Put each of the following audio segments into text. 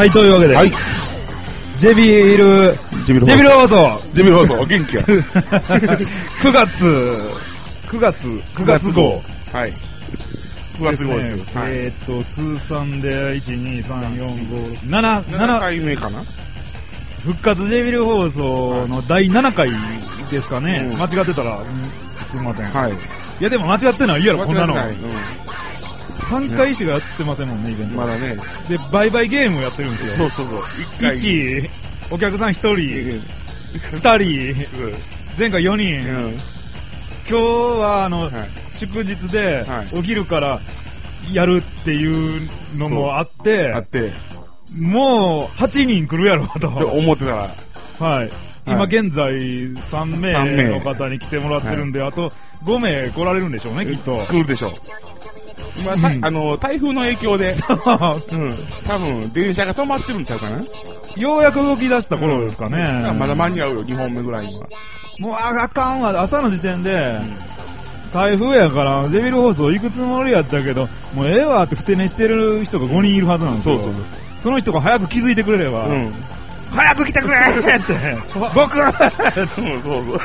はい、というわけで、はい。ジェビル、ジェビルジェビル放送、ジェビル放送、元気や。9月、9月、9月号。はい。9月号ですよ。はい。えーっと、通算で、1、2、3、4、5、7、7 7、回目かな？復活ジェビル放送の第7回ですかね。うん間違ってたら、うんすみません。はい。いやでも間違ってないやろ、こんなの。間違いない3回しかやってませんもんね、イベンうん。ト。まだね。で、バイバイゲームをやってるんですよ。そうそうそう。1回。1、お客さん1人、うん2人、前回4人、うん。今日はあの、はい。祝日ではいお昼からやるっていうのもあって、あって、もう8人来るやろと。思ってたら、はい。今現在3三名名の方に来てもらってるんで、あと5名来られるんでしょうね、きっと。来るでしょう。今、あの、台風の影響で、うん。多分、電車が止まってるんちゃうかなようやく動き出した頃ですかね。まだ間に合うよ、2本目ぐらいには。もうああかんわ、朝の時点で、台風やから、ジェビル放送行くつもりやったけど、もうええわってふて寝してる人が5人いるはずなんですよ。そうそうそう。その人が早く気づいてくれれば、うん。早く来てくれって、僕うん、そうそう。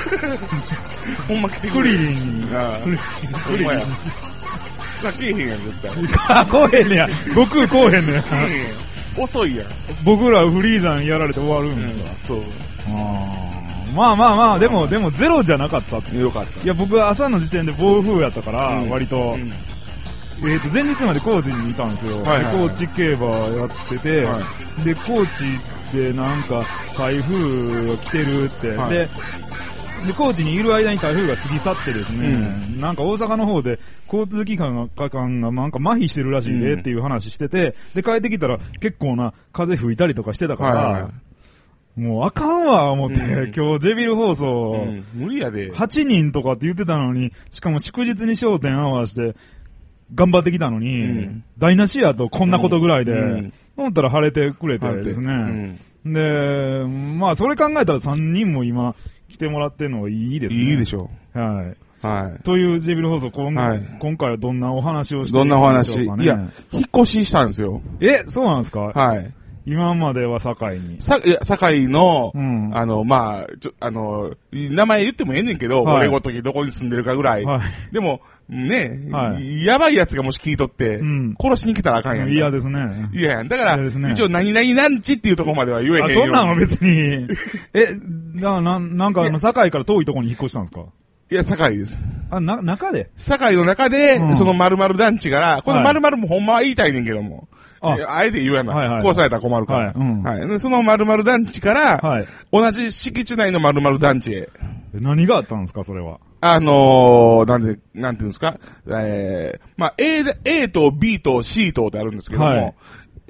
ほんま来てクリリンに、ああクリほんまや。な、けえへんやん、絶対。あ、こうへんねや。悟空こうへんねや。遅いやん。僕らフリーザにやられて終わるんですか。そう。あーまあまあまあ、でも、でもゼロじゃなかったって。よかった。いや、僕は朝の時点で暴風やったから、うん。割と、うん。えっ、と、前日まで高知にいたんですよ。はいはい。はいで高知競馬やってて、はで、高知でなんか台風が来てるって、はい。で、で、高知にいる間に台風が過ぎ去ってですね、なんか大阪の方で交通機関が、なんか麻痺してるらしいでうん。っていう話してて、で、帰ってきたら結構な風吹いたりとかしてたから、はいはいはもうあかんわ、思って、うん今日ジェビル放送、うん無理やで。8人とかって言ってたのに、しかも祝日に焦点合わせて、頑張ってきたのに、うん台無しやとこんなことぐらいで、うん思ったら晴れてくれてですね。うんで、まあそれ考えたら3人も今来てもらってるのはいいですね。いいでしょはい。う。はというジェビル放送、こんはい今回はどんなお話をい。してどんでしょ話うかね。いや、引っ越ししたんですよ。え、そうなんですか？はい。今までは堺に。さ、いや、堺の、うんあの、まあ、ちょ、あの、名前言ってもええねんけど、はい俺ごときどこに住んでるかぐらい。はい。でも、ね、はいやばい奴がもし聞いとって、うん殺しに来たらあかんやんか。嫌ですね。いやだから、ね一応何々なんちっていうところまでは言えへんよあ、そんなの 別に。え、な、ななんかあの、堺から遠いところに引っ越したんですか？いや、堺です。あ、な、中で？堺の中で、うんその〇〇団地から、このはい〇〇もほんまは言いたいねんけども。あえて言うやな。はいはいこうされたら困るから。はいうんはいでその〇〇団地から、はい。同じ敷地内の〇〇団地へ。え何があったんですか、それは？あのー、なんで、なんていうんですか？えー、まあ、A で、A と B と C とってあるんですけども、はい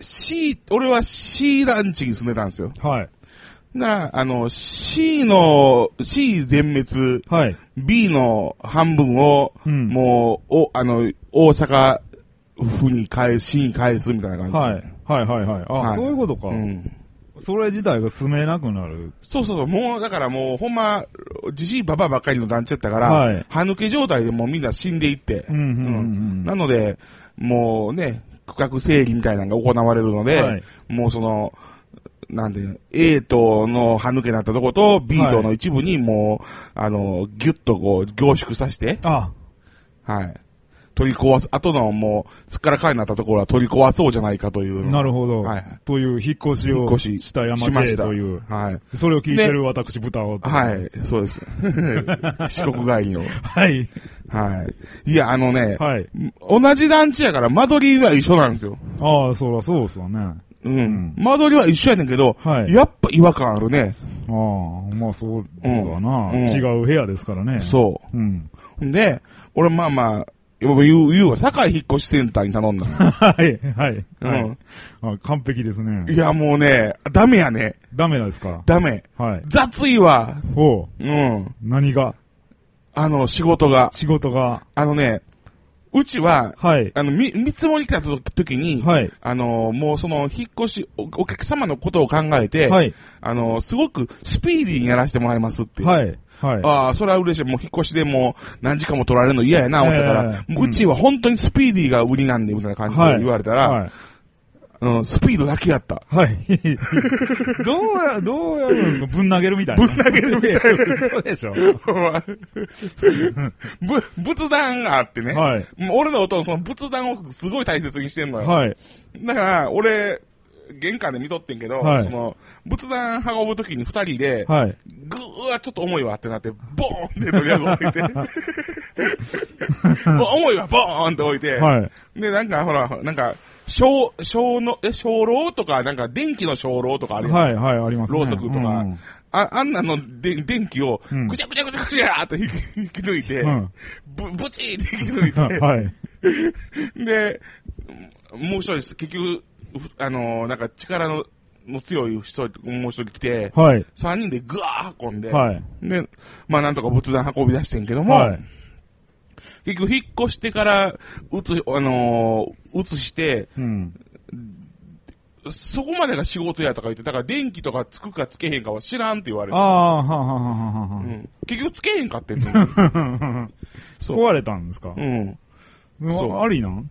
C、俺は C 団地に住んでたんですよ。はい。な、あの、C の、C 全滅、はい。B の半分を、うんもう、お、あの、大阪府に返す、市に返すみたいな感じ。はい。はいはいはい。あ、はいそういうことか。うん。それ自体が住めなくなる。そうそうそう、もう、だからもう、ほんま、じじいばばばっかりの団地やったから、はい歯抜け状態でもうみんな死んでいって、うんうんなので、もうね、区画整理みたいなのが行われるので、はいもうその、なんで、A 棟の歯抜けになったとこと、B 棟の一部にもう、あの、ぎゅっとこう、凝縮させて、あ、はい。取り壊す、後のもう、すっからかんになったところは取り壊そうじゃないかという。なるほど。はいという引っ越しを引っ越しした山しま J したという。はい。それを聞いてる私、豚を。はい、そうです。四国帰りの。はい。はい。いや、あのね、はい。同じ団地やから間取りは一緒なんですよ。ああ、そらそうっすわね。あうん。ん間取りは一緒やねんけど、はいやっぱ違和感あるね。あ、まあそうですわな。違う部屋ですからね。。そううん。う。んで、俺まあまあ、言う、言うわ、堺引っ越しセンターに頼んだ。はい、はい。うんはいあ完璧ですね。いや、もうね、ダメやね。ダメなんですか？ダメ。はい。雑いわ。おううん。何が？あの、仕事が。仕事が。あのね、うちは、はい。あの、み、見積もり来た時に、はい。あの、もうその、引っ越しお、お客様のことを考えて、はい。あの、すごくスピーディーにやらせてもらいますって。い。はい。はい。ああ、それは嬉しい。もう引っ越しでもう何時間も取られるの嫌やな、思ったから、ええもううちは本当にスピーディーが売りなんで、みたいな感じではい。言われたら、はい。うん、スピードだけやった。はい。どうや、どうやるんですか？ぶん投げるみたいな。ぶん投げるみたいな。そうでしょ。ぶ、仏壇があってね。はい。俺の弟その仏壇をすごい大切にしてんのよ。はい。だから、俺、玄関で見とってんけど、はいその、仏壇運ぶときに二人で、はい。ぐーわ、ちょっと重いわってなって、ボーンってとりあえず置いて、重いわ、ボーンって置いて、はい。で、なんかほら、なんか、小、小の、え、小炉とか、なんか電気の小炉とかあるはい。はい。ありますね。ろうそくとかうんあ、あんなので電気をうん、ぐちゃぐちゃぐちゃぐちゃーって引き抜いて、うんぶ、ぶちーって引き抜いて、はい。で、もう一人、結局、ふあのーなんか力の、の強い人、もう一人来て、はい。三人でぐわー運んで、はい。で、まあなんとか仏壇運び出してんけども、はい。結局引っ越してから、移し、あのー移して、うん。そこまでが仕事やとか言って、だから電気とかつくかつけへんかは知らんって言われて、ああ、はははははうん、結局つけへんかってんの。は。そう。壊れたんですか？うん。そうあありなん？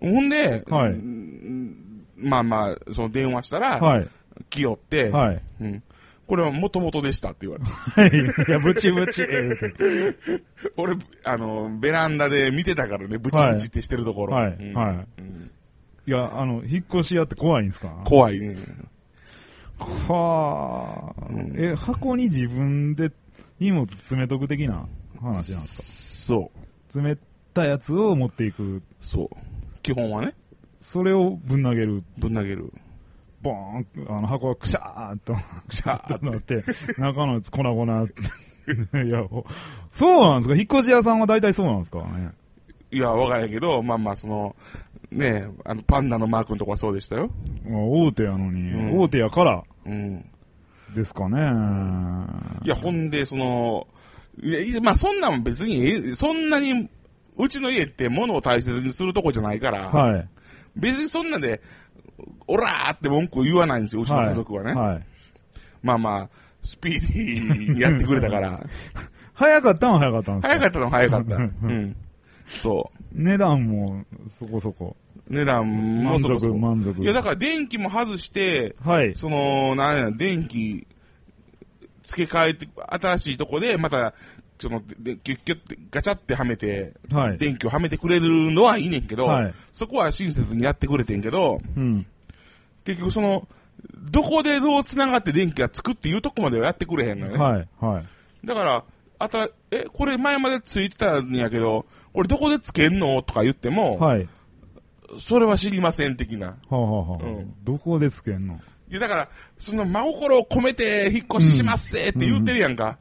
ほんで、はいうんまあまあ、その電話したら、はい。来よって、はい。うん、これは元々でしたって言われて。はい。いや、ブチブチ。俺、あの、ベランダで見てたからね、ブチブチってしてるところ。はいうんはいうんいや、あの、引っ越し屋って怖いんですか？怖いね。はあ、うんえ、箱に自分で荷物詰めとく的な話なんですか？そう。詰めたやつを持っていく。そう。基本はね、それをぶん投げる。ぶん投げる。ボーンあの箱がクシャーっと、くしゃーなって、中のやつ粉々って。いや、ほそうなんですか？引っ越し屋さんは大体そうなんですかね？いや、わからへんけど、まあまあ、その、ねあの、パンダのマークのとこはそうでしたよ。まあ大手やのに、うん大手やからうん。ですかね。いや、ほんで、その、いや、まあ、そんなん別にええ、そんなに、うちの家って物を大切にするとこじゃないから、はい。別にそんなんで、オラーって文句言わないんですよ、うちの家族はね。はい。まあまあ、スピーディーにやってくれたから、早かったのは早かったんですか？早かったのは早かった。う うんん。そ値段もそこそこ。う。値段も満足、そこそこ満足。いや、だから電気も外して、はい。その、なんや、電気、付け替えて、新しいとこで、また、その、で、キュッキュッて、ガチャってはめて、はい。電気をはめてくれるのはいいねんけど、はいそこは親切にやってくれてんけど、うん。結局その、どこでどう繋がって電気がつくっていうとこまではやってくれへんのよね。はい。はい。だから、あたら、え、これ前までついてたんやけど、これどこでつけんのとか言っても、はい。それは知りません的な。はあ、はあはあうんどこでつけんのいや、だから、その真心を込めて引っ越ししますせって言ってるやんか。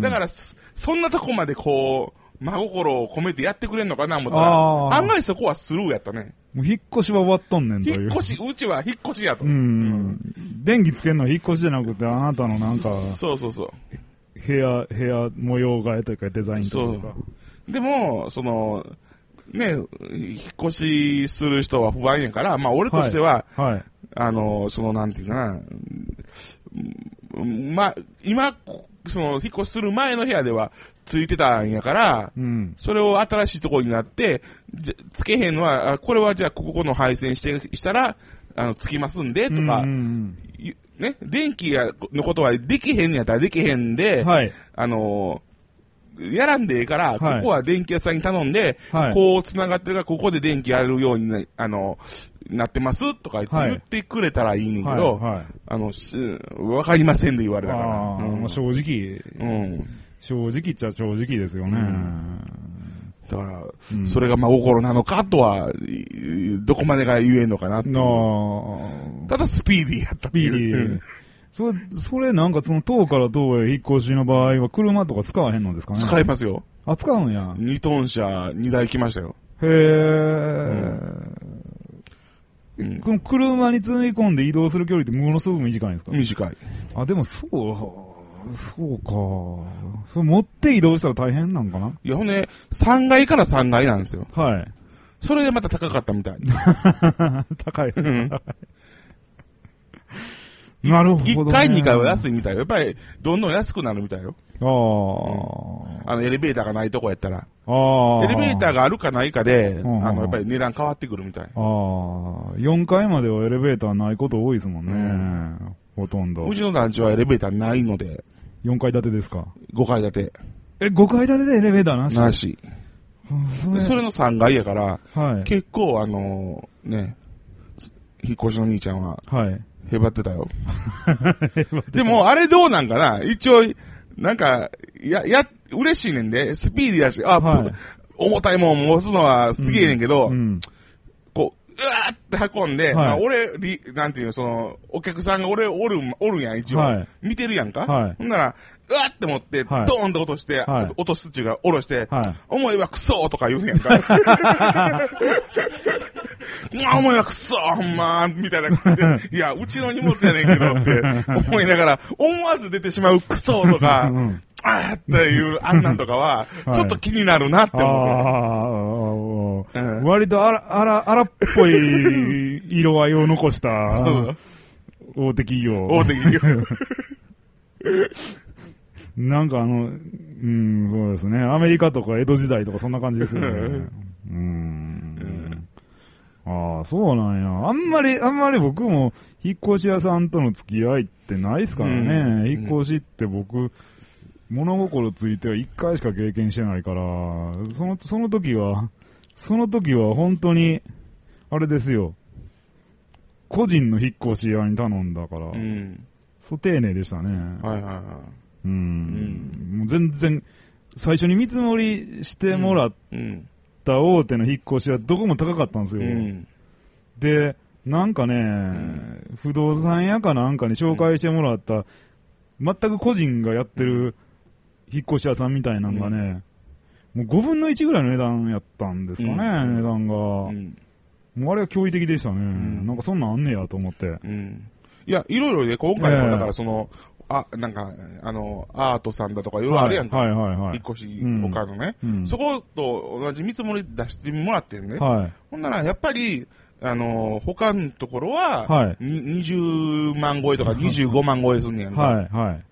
だから、そそんなとこまでこう、真心を込めてやってくれんのかな思ったら、案外そこはスルーやったね。もう引っ越しは終わっとんねんと。引っ越し、うちは引っ越しやと。うん。電気つけんのは引っ越しじゃなくて、あなたのなんか、そうそうそう。部屋、部屋模様替えというかデザインというか。でも、その、ね、引っ越しする人は不安やから、まあ俺としては、はい。あの、そのなんていうかな、うんまあ、今、その、引っ越しする前の部屋ではついてたんやから、うん。それを新しいところになって、つけへんのは、あこれはじゃあここの配線して、したら、あの、つきますんで、とか、うんうんいね、電気がのことはできへんのやったらできへんで、うんはい。あのやらんでええから、はいここは電気屋さんに頼んで、はいこう繋がってるから、ここで電気やるようにな、あの、なってますとか言って,、くれたらいいねんけはい。ど、はい。あの、しわかりませんで言われたから。ああ、うんまあ正直、うん。正直っちゃ正直ですよね。だから、うんそれが真心なのかとは、いどこまでが言えんのかなってただスピーディーやったスピーディー。それ、それなんかその塔から塔へ引っ越しの場合は車とか使わへんのですかね？使いますよ。あ、使うんや。2トン車2台来ましたよ。へえ、うん。この車に積み込んで移動する距離ってものすごく短いんですか、短い。あ、でもそう、そうか。それ持って移動したら大変なんかな？いや、ほんで、3階から3階なんですよ。はい。それでまた高かったみたい。高い。んなるほど、ね。1回2回は安いみたいよ。やっぱり、どんどん安くなるみたいよ。ああ。あの、エレベーターがないとこやったら。ああ。エレベーターがあるかないかで、んあの、やっぱり値段変わってくるみたい。ああ。4階まではエレベーターないこと多いですもんね。うんほとんどう。ちの団地はエレベーターないので、4階建てですか？5階建て、え、5階建てでエレベーターなし？なし。あそれ、それの3階やから、はい。結構あのね、引っ越しの兄ちゃんは、はい。へばってたよ。でも、あれどうなんかな？一応、なんか、や、や、嬉しいねんで、スピーディーだし、あ、はい重たいもん持つのはすげえねんけど、うん。こう、うわーって運んで、はいまあ俺、りなんていうの、その、お客さんが俺おる、おるんやん、一応。はい見てるやんか？はいほんなら、うわーって持って、はいドーンと落として、はい落とすっていうか、下ろして、はい。重いわ、クソーとか言うねやんか。あ重いわ、クソーほんまーみたいな感じで。いや、うちの荷物やねんけどって思いながら、思わず出てしまうクソーとか、うんあーっていうあんなんとかは、ちょっと気になるなってあ思って。あ、うん割と荒、荒、荒っぽい 色合いを残した大手企業。大手企業。なんかあの、うん、そうですね。アメリカとか江戸時代とかそんな感じですよね。うん。ああ、そうなんや。あんまり、あんまり僕も引っ越し屋さんとの付き合いってないですからね。うん引っ越しって僕、物心ついては一回しか経験してないから、その、その時は、その時は本当に、あれですよ。個人の引っ越し屋に頼んだから、うん。そう丁寧でしたね。はいはいはうん。もう全然、最初に見積もりしてもらっい。うん。た大手の引っ越しはどこも高かったんですよ。うん。で、なんかね、不動産屋かなんかに紹介してもらった、全く個人がやってる引っ越し屋さんみたいなのがね、もう5分の1ぐらいの値段やったんですかね、うん値段が。うん。もうあれは驚異的でしたね。んなんかそんなんあんねやと思って。うん。いや、いろいろで、今回も、ええだからその、あ、なんか、あの、アートさんだとかいろいろあるやんか。はいはいはい。引っ越他のね。うんそこと同じ見積もり出してもらってんね。はい。ほんなら、やっぱり、あの、他のところは、はいに20万超えとか25万超えすんねやんか。はいはい。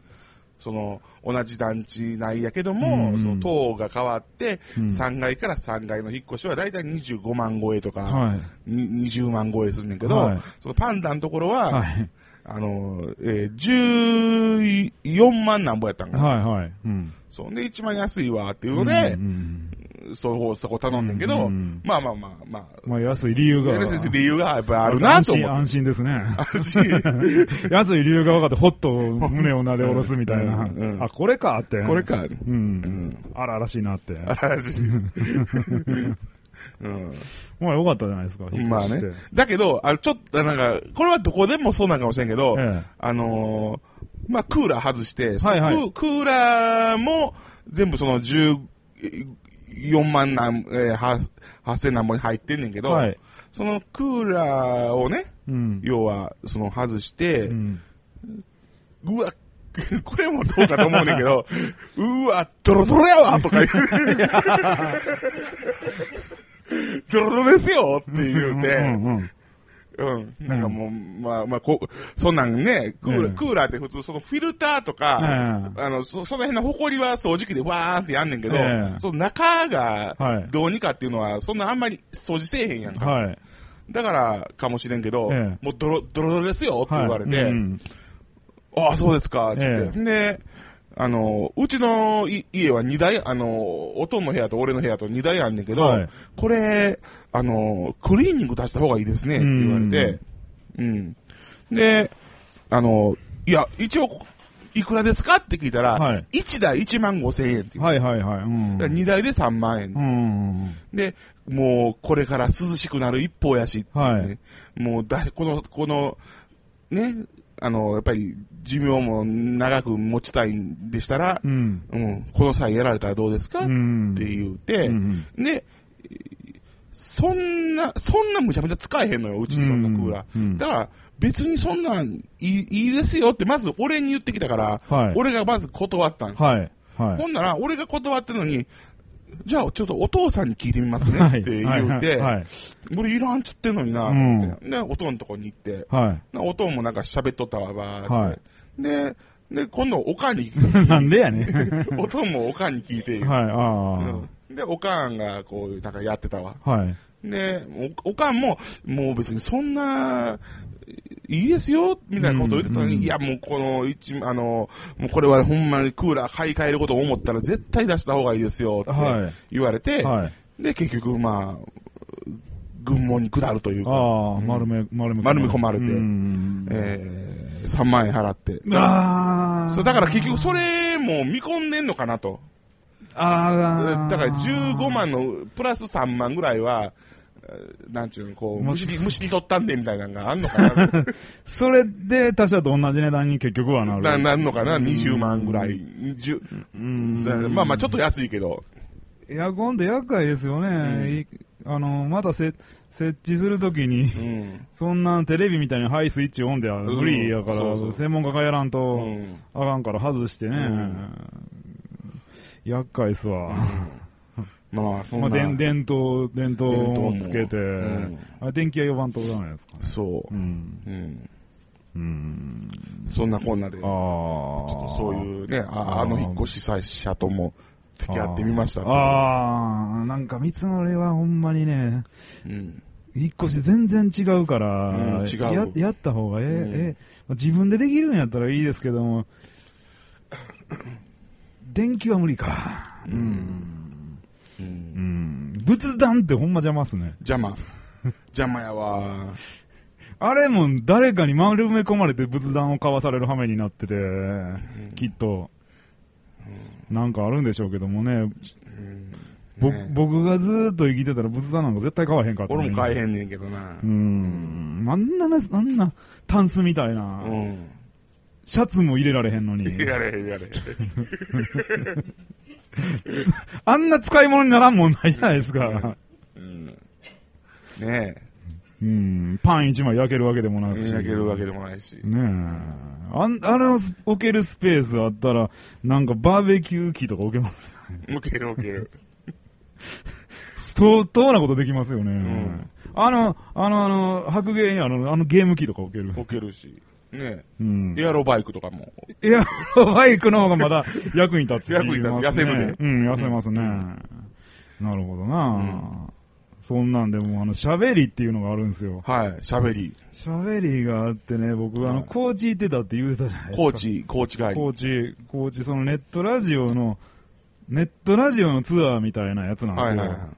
その、同じ団地内やけども、うんその、棟が変わって、うん3階から3階の引っ越しはだいたい25万超えとか、はい。に20万超えすんねんけど、はいそのパンダのところは、はい。あの、えー、14万なんぼやったんかな。はいはい。うん。そう。で、一番安いわっていうのでう、んそこ、そこ頼んねんけど、うんまあまあまあまあ、まあ安い理由が。やる先生理由がやっぱりあるなと思って。安心安心ですね。安心安い理由が分かって、ほっと胸をなで下ろすみたいな。うんうんあ、これかって。これ。か。う。うんん。あららしいなって。嵐。うん。まあよかったじゃないですか、まあね。だけど、あの、ちょっと、なんか、これはどこでもそうなんかもしれんけど、ええあのーまあ、クーラー外して、はいはいククーラーも全部その14万何、えー、は8000何本に入ってんねんけど、はい。そのクーラーをね、うん。要は、その外して、うん。うわ、これもどうかと思うねんけど、うわ、ドロドロやわとか言う。ドロドロですよって言うて、うんうんうん。なんかもう、まあまあ、こう、そんなんね、クーラー、うん。クーラーって普通そのフィルターとか、えあの、そ、その辺の埃は掃除機でわーんってやんねんけど、ええ。その中がはい、どうにかっていうのは、そんなあんまり掃除せえへんやんか。はい。だから、かもしれんけど、ええ。もうドロ、ドロドロですよって言われて、はい。うんああ、そうですか、つって。え。で、あの、うちのい家は二台、あの、おとんの部屋と俺の部屋と二台あんねんけど、はいこれ、あの、クリーニング出した方がいいですね、って言われて、うん。で、あの、いや、一応、いくらですかって聞いたら、はい1台1万5千円っていう。はいはいはい。うん。だから2台で3万円。うん。で、もう、これから涼しくなる一方やし、はいねもうだ、この、この、ね、あの、やっぱり寿命も長く持ちたいんでしたら、うん。うん、この際やられたらどうですか、っうん。て言うて、うんで、そんな、そんなむちゃむちゃ使えへんのよ、うちそんなクーラー。うんだから、別にそんなんいいいいですよって、まず俺に言ってきたから、はい俺がまず断ったんですよ。はい。はい。ほんなら、俺が断ってるのに、じゃあちょっとお父さんに聞いてみますねはい。って言うて、はい。はいこれいらんっつってんのにな、と思って。で、おとんのとこに行って、はい。おとんもなんか喋っとったわ、ばーって。はいで、で、今度おかんに、なんでやねん。おとんもおかんに聞いて、はい、あうんで、おかんがこう、なんかやってたわ。あ。はい。で、おおかんも、もう別にそんな、いいですよ、みたいなことを言ってたのに、うんうんいや、もうこの、一、あの、もうこれはほんまにクーラー買い替えることを思ったら絶対出した方がいいですよ、ってはい言われて、はい。で、結局、まあ、軍門に下るというか、ああ、丸め、丸め丸め込まれてうんえー、3万円払って。ああ。そう、だから結局それも見込んでんのかなと。ああ。だから15万のプラス3万ぐらいは、えーなんちゅうの、こう、もう虫に、虫に取ったんでみたいなのがあんのかな。それで他社と同じ値段に結局はなる。な、なんのかな ?20 万ぐらい。20うん。まあまあちょっと安いけど。エアコンって厄介ですよね。いあの、またせ設置するときに、うん。そんなテレビみたいにハイスイッチオンでは無理やから、そうそう専門家がやらんうとん。あかんから外してね。ん厄介っすわ。まあ、そんまあ、な。電電灯、電灯をつけて、うんあ電気は呼ばんとダメですかね。そうう。ん。うん。うん。そんなこんなで、ちああ。ょっとそういうね、ああの引っ越し者とも付き合ってみましたああ、なんか見積もりはほんまにね、うん。引っ越し全然違うから、うん違うややった方がええ、うんえ自分でできるんやったらいいですけども、電気は無理か。うん。う。うんん。仏壇ってほんま邪魔っすね。邪魔。邪魔やわ。あれも誰かに丸め込まれて仏壇を買わされる羽目になってて、きっと、なんかあるんでしょうけどもね、ね僕がずーっと生きてたら仏壇なんか絶対買わへんかった、俺も買えん。へんねんけどなう。ん。あんなな、あんな、タンスみたいな、うん。シャツも入れられへんのに、やれへんやれへん。あんな使い物にならんもんないじゃないですか。うん。ねうん。パン一枚焼けるわけでもなえ。くし。焼けるわけでもないし。ねえ。あん、あの置けるスペースあったら、なんかバーベキュー機とか置けますよ。向ける向ける。相当なことできますよね。んあの、あの、あの、白芸にあの、あのゲーム機とか置ける。置けるし。ねうんえ。。エアロバイクとかも。エアロバイクの方がまだ役に立つし 役に立つ痩せるでうん、痩せますね。なるほどな、そんなんでも、あの、喋りっていうのがあるんですよ。はい。喋り。喋りがあってね、僕、あの、はい高知行ってたって言うてたじゃないですか。高知、高知帰り。高知、高知、そのネットラジオの、ネットラジオのツアーみたいなやつなんですよ。はいはいは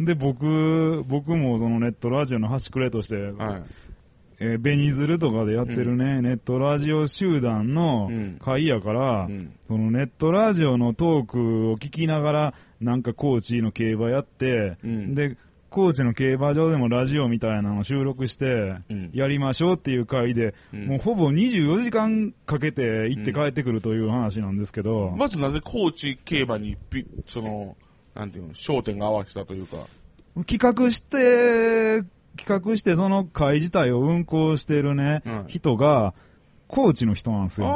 で、僕、僕もそのネットラジオの端くれとして、い。はい。えーベニズルとかでやってるね、ネットラジオ集団のうん会やから、うんそのネットラジオのトークを聞きながら、なんか高知の競馬やって、うんで、高知の競馬場でもラジオみたいなのを収録してうん、やりましょうっていう回で、うん。もうほぼ24時間かけて行って帰ってくるという話なんですけど、まずなぜ高知競馬にピその、なんていうの、焦点が合わせたというか。企画して、企画してその会自体を運行してるね、うん。人が、高知の人なんですよ。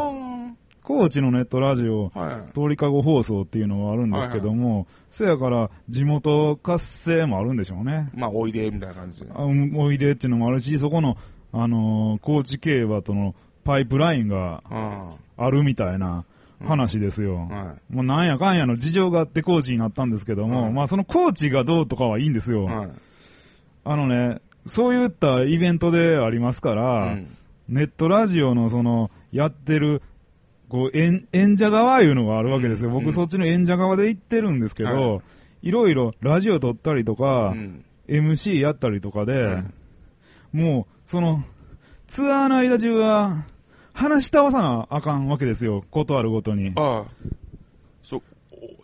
あ高知のネットラジオ、あ。はい。通りかご放送っていうのがあるんですけども、せやから地元活性もあるんでしょうね。まあ、おいで、みたいな感じで。あおいでっていうのもあるし、そこの、あのー高知競馬とのパイプラインがああるみたいな話ですよ。あ。はい。もうなんやかんやの事情があって高知になったんですけども、はいまあその高知がどうとかはいいんですよ。はい。あのね、そういったイベントでありますから、うんネットラジオのその、やってる、こう、演演者側いうのがあるわけですよ。うん僕そっちの演者側で行ってるんですけど、、はいろいろラジオ撮ったりとか、うん MC やったりとかで、うんもう、その、ツアーの間中は、話し倒さなあかんわけですよ。ことあるごとに。ああ。そう、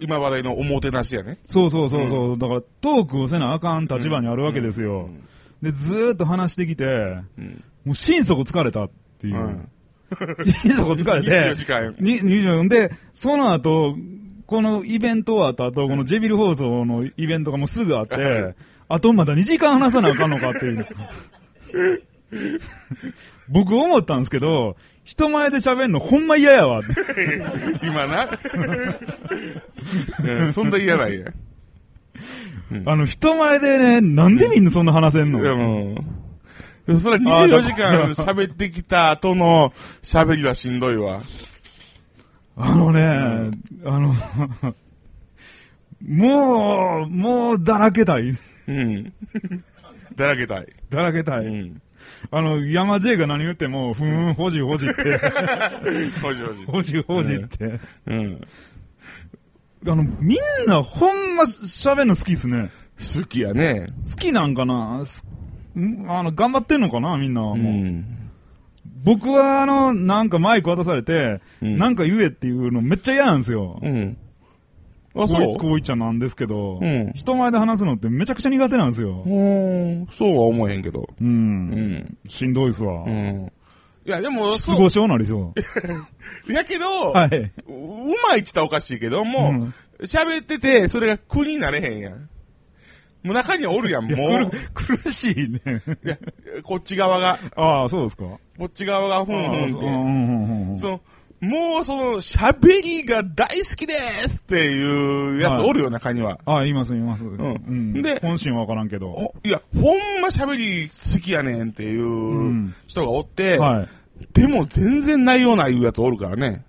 今話題のおもてなしやね。そうそうそうそう。だから、トークをせなあかん立場にあるわけですよ。で、ずーっと話してきて、うん。もう心底疲れたっていう。うん心底疲れ24て、時間。に、24で、その後、このイベント終わった後、このジェビル放送のイベントがもうすぐあって、あとまだ2時間話さなあかんのかっていう。僕思ったんですけど、人前で喋んのほんま嫌やわって。今な。うん、そんな嫌ないや。あの、人前でね、なんでみんなそんな話せんの、でも、それ24時間喋ってきた後の喋りはしんどいわ。あのね、あの、もう、もうだらけたい。うん。だらけたい。だらけたい。うん。あの、山 J が何言っても、ふーん、ほじほじって、ほじほじ。ほじほじって。うん。あの、みんなほんま喋るの好きっすね。好きやね。好きなんかな？すんあの、頑張ってんのかなみんな。もううん。僕はあの、なんかマイク渡されて、うんなんか言えっていうのめっちゃ嫌なんですよ。うん。あ、そう？いこういっちゃなんですけど、うん人前で話すのってめちゃくちゃ苦手なんですよ。うん。そうは思えへんけど。うん。うん。しんどいっすわ。うん。いや、でも、失そう語症なりそ やけど、う。はい。ううまいっちったらおかしいけどもうん、喋、ってて、それが苦になれへんやん。もう中にはおるやん、もう。苦苦しいね。いや、こっち側が、ああ、そうですか。こっち側がふんふんって。うんうんうんうんその、もうその、喋りが大好きですっていうやつおるよ、中には。ああ、言います、言います。うんで本心はわからんけど。おいや、ほんま喋り好きやねんっていうん人がおって、はい。でも全然内容ないやつおるからね。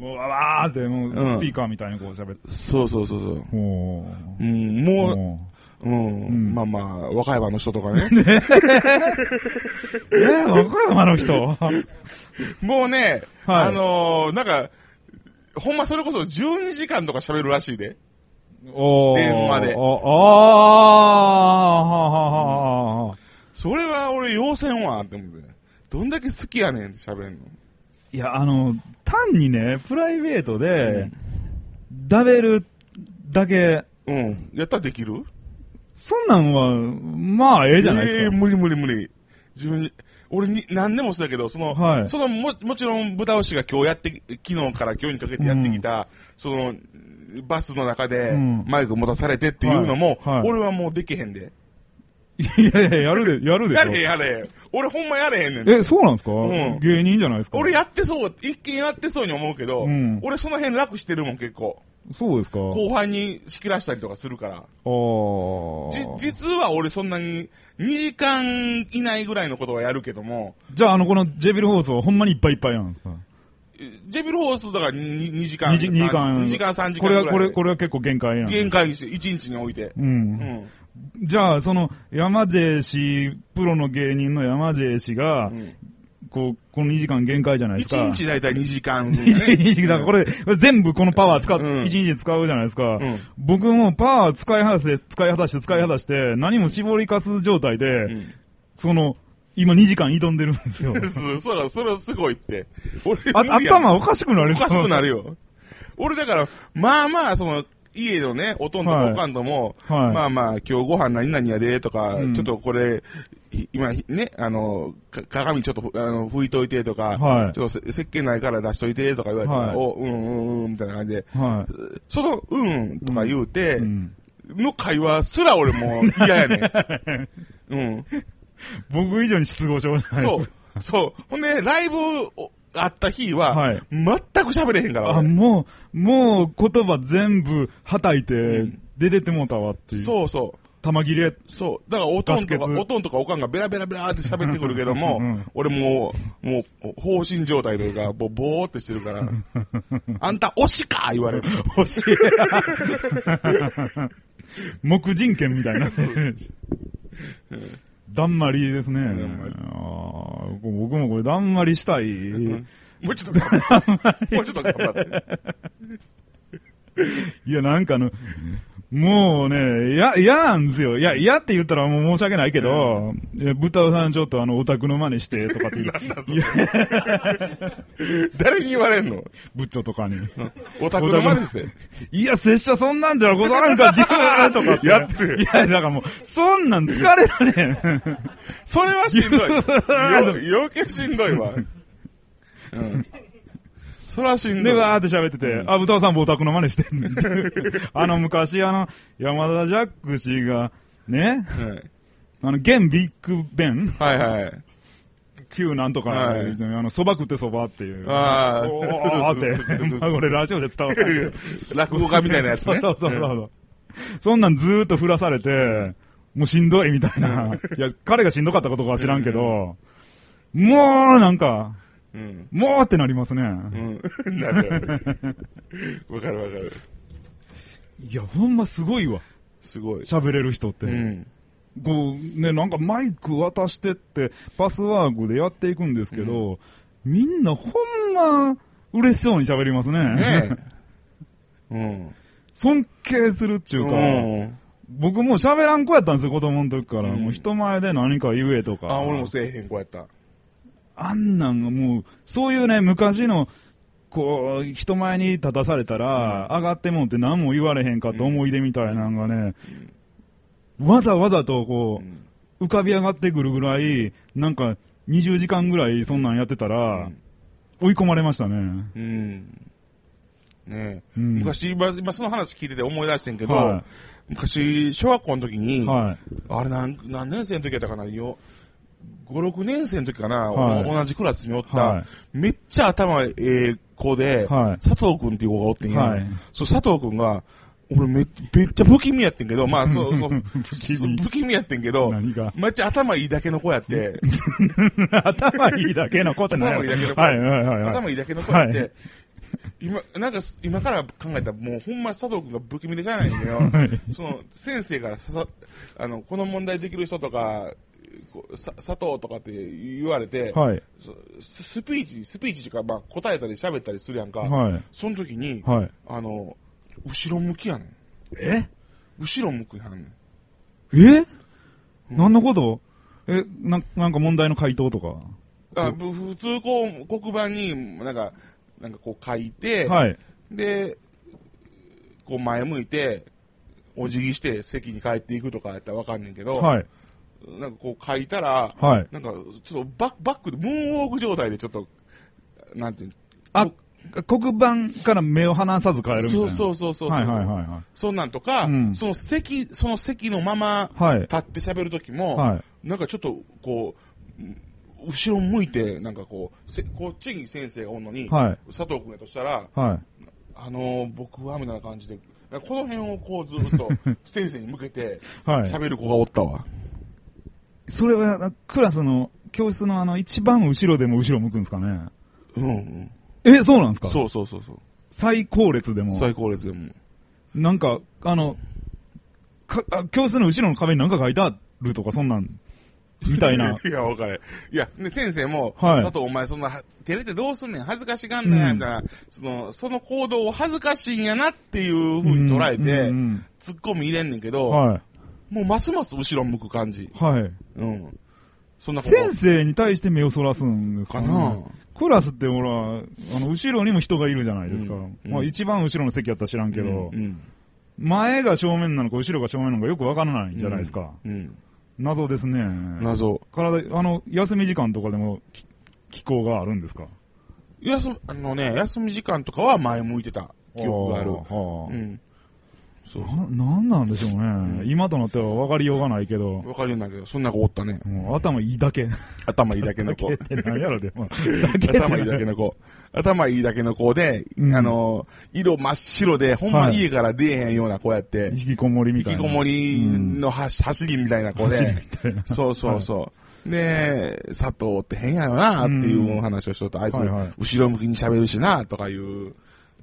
うわわーって、もう、うんスピーカーみたいにこう喋って。そうそうそうそう。ほう。うん、もう、もうん、んまあまあ、和歌山の人とかね。う。えー、和歌山の人 もうね、はいあのーなんか、ほんまそれこそ12時間とか喋るらしいで。おー電話でああー、ははははそれは俺要せんわって思って。どんだけ好きやねんって喋るの。いや、あの、単にね、プライベートで、ダベルだけ、うん。やったらできる？そんなんは、まあ、ええじゃないですか。えー無理無理無理。自分に、俺に、何でもそうだけど、その、はいそのも、もちろん、豚牛が今日やって、昨日から今日にかけてやってきた、その、バスの中でうん、マイク持たされてっていうのも、はいはい俺はもうできへんで。いやいや、やるで、やるでや。れへんやれへん。俺ほんまやれへんねん。え、そうなんですか、ん芸人じゃないですか俺やってそう、一見やってそうに思うけど、うん俺その辺楽してるもん結構。そうですか？後輩に仕切らしたりとかするから。ああ。じ、実は俺そんなに2時間以内ぐらいのことはやるけども、じゃあ、あの、このジェビル放送はほんまにいっぱいいっぱいなんですか？ジェビルホースだから 2, 2時間。2時二時間。2時間3時間これは。これ、これは結構限界やん。限界にして、1日に置いて。う。うんん。じゃあ、その、山 J 氏、プロの芸人の山 J 氏が、うんこう、この2時間限界じゃないですか。1日だいたい2時間、ね。1日だからこれ、全部このパワー使う、うん1日で使うじゃないですか。ん僕もパワー使い果たして、使い果たして、使い果たして、何も絞りかす状態で、うんその、今2時間挑んでるんですよ。そそら、それはすごいって。俺、頭おかしくなるおかしくなる。るよ。俺だから、まあまあ、その、家のね、おとんとかはいおかんとも、はいまあまあ、今日ご飯何々やで、とか、うんちょっとこれ、い今ね、あの、か鏡ちょっと、あの、拭いといてとか、はいちょっとせ石鹸ないから出しといてとか言われたら、はいお、うんうんうん、みたいな感じで、はい。その、うん、とか言うて、うんの会話すら俺もう嫌やねん。うん。僕以上に失語症じゃないそですう。そう。ほんで、ライブをあった日は、はい全く喋れへんから。あ、俺もう、もう言葉全部はたいてん、出てってもうたわっていう。そうそう。玉切れ。そう。だから、おとんとか、おとんとかおかんがベラベラベラって喋ってくるけども、うん俺もう、もう、放心状態というか、もう、ぼーってしてるから、あんた、推しか言われる。欲しい。木人権みたいにな。だんまりですね。あー僕もこれだんまりしたい。もうちょっと。もうちょっと頑張って。いや、なんかあの、もうね、や、嫌なんですよ。いや、嫌って言ったらもう申し訳ないけど、いや豚尾さんちょっとあの、オタクの真似してとかって言う。誰に言われんの？部長とかに。オタクの真似して。いや、拙者そんなんではござらんかって言うとかって。やってるいや、だからもう、そんなん疲れられん。それはしんどい。よ余計しんどいわ。うん。それはしんどで、い。わーって喋ってて、あ、豚尾さんもオタクの真似してんねん。あの、昔、あの、山田ジャック氏が、ね、はいあの、現ビッグベン、はいはい。旧なんとか、はいあの、蕎麦食って蕎麦っていう。あーおーって、ま あこれラジオで伝わる。落語家みたいなやつね。そうそうそうそう。そんなんずーっと振らされて、もうしんどいみたいな。いや、彼がしんどかったことかは知らんけど、もうなんか、うん。もうってなりますね。うん。なる。わかるわかる。いや、ほんますごいわ。すごい。喋れる人って。うん。こう、ね、なんかマイク渡してって、パスワークでやっていくんですけど、みんなほんま、嬉しそうに喋りますね。ねえ。うん。尊敬するっていうか、うん。僕もう喋らん子やったんですよ、子供の時から。うんもう人前で何か言えとか。あ、俺もせえへん子やった。あんなんがもう、そういうね、昔の、こう、人前に立たされたら、上がってもって何も言われへんかった思い出みたいなのがね、わざわざとこう浮かび上がってくるぐらい、なんか、20時間ぐらいそんなんやってたら、追い込まれましたね。うん。ねえ。うん昔、今、今その話聞いてて思い出してんけど、は昔、小学校の時に、はい。あれ何、何年生の時やったかなよ、5、6年生の時かな、はい。同じクラスにおった、はい。めっちゃ頭ええ子で、はい。佐藤くんっていう子がおってんや。はい。そう、佐藤くんが、俺めめっちゃ不気味やってんけど、まあそう、そう、不気味。やってんけど、めっちゃ頭いいだけの子やって、頭いいだけのことない頭いいだけの子。はいはいはいはい。頭いいだけの子やって、はい。今、なんか、今から考えたら、もうほんま佐藤くんが不気味でしゃあないんだよ。はい。その、先生からささ、あの、この問題できる人とか、佐藤とかって言われて、はい。そススピーチ、スピーチとか、まあ、答えたり喋ったりするやんか。はい。その時に、はい。あの、後ろ向きやねん。え？後ろ向くやんねん。え何のこと？え、な、なんか問題の回答とか？あぶ普通、こう、黒板に、なんか、なんかこう書いて、はい。で、こう前向いて、お辞儀して席に帰っていくとかやったらわかんねんけど、はい。なんかこう書いたら、はい。なんかちょっとバック、バックで、ムーンウォーク状態でちょっと、なんていうのあ、黒板から目を離さず変えるみたいな。そうそうそうそう。はいはいはいはい。そんなんとか、うんその席、その席のままはい。立って喋るときも、はい。なんかちょっとこう、後ろ向いて、なんかこう、せこっちに先生がおんのに、はい。佐藤君やとしたら、はい。あのー僕はみたいな感じで、この辺をこうずっと先生に向けて はい。喋る子がおったわ。それは、クラスの、教室のあの、一番後ろでも後ろ向くんですかね？うん、うん。え、そうなんですか？そうそうそうそう。最高列でも。最高列でも。なんか、あの、か、あ教室の後ろの壁に何か書いてあるとか、そんなん、みたいな。いや、わかる。いや、で、先生も、はい佐藤お前そんな、照れてどうすんねん、恥ずかしがんなや、うんみたいな、その、その行動を恥ずかしいんやなっていう風に捉えて、うんうんツッコミ入れんねんけうど、んはい。もうますます後ろ向く感じ。はい。うん。そんな子先生に対して目をそらすんですかねかなクラスってほら、あの、後ろにも人がいるじゃないですか。うんまあ一番後ろの席やったら知らんけど、うん。前が正面なのか後ろが正面なのかよくわからないじゃないですか。うん。謎ですね。謎。体、あの、休み時間とかでも、き気候があるんですか？休み、あのね、休み時間とかは前向いてた記憶がある。はあはあうん。そうそな、なんなんでしょうね。今となっては分かりようがないけどう。、わかるんだけど、そんな子おったね。もう頭いいだけ。頭いいだけの子だ。けって何やろ、でも。頭いいだけの子。頭いいだけの子で、うんあの、色真っ白で、ほんまはい家から出えへんような子やって、引きこもりみたいな。引きこもりのは走りみたいな子走りみで、たいな。そうそうそう。で、佐藤って変やよなっていう話をしとって、あいつはいはい、後ろ向きに喋るしな、とかいう、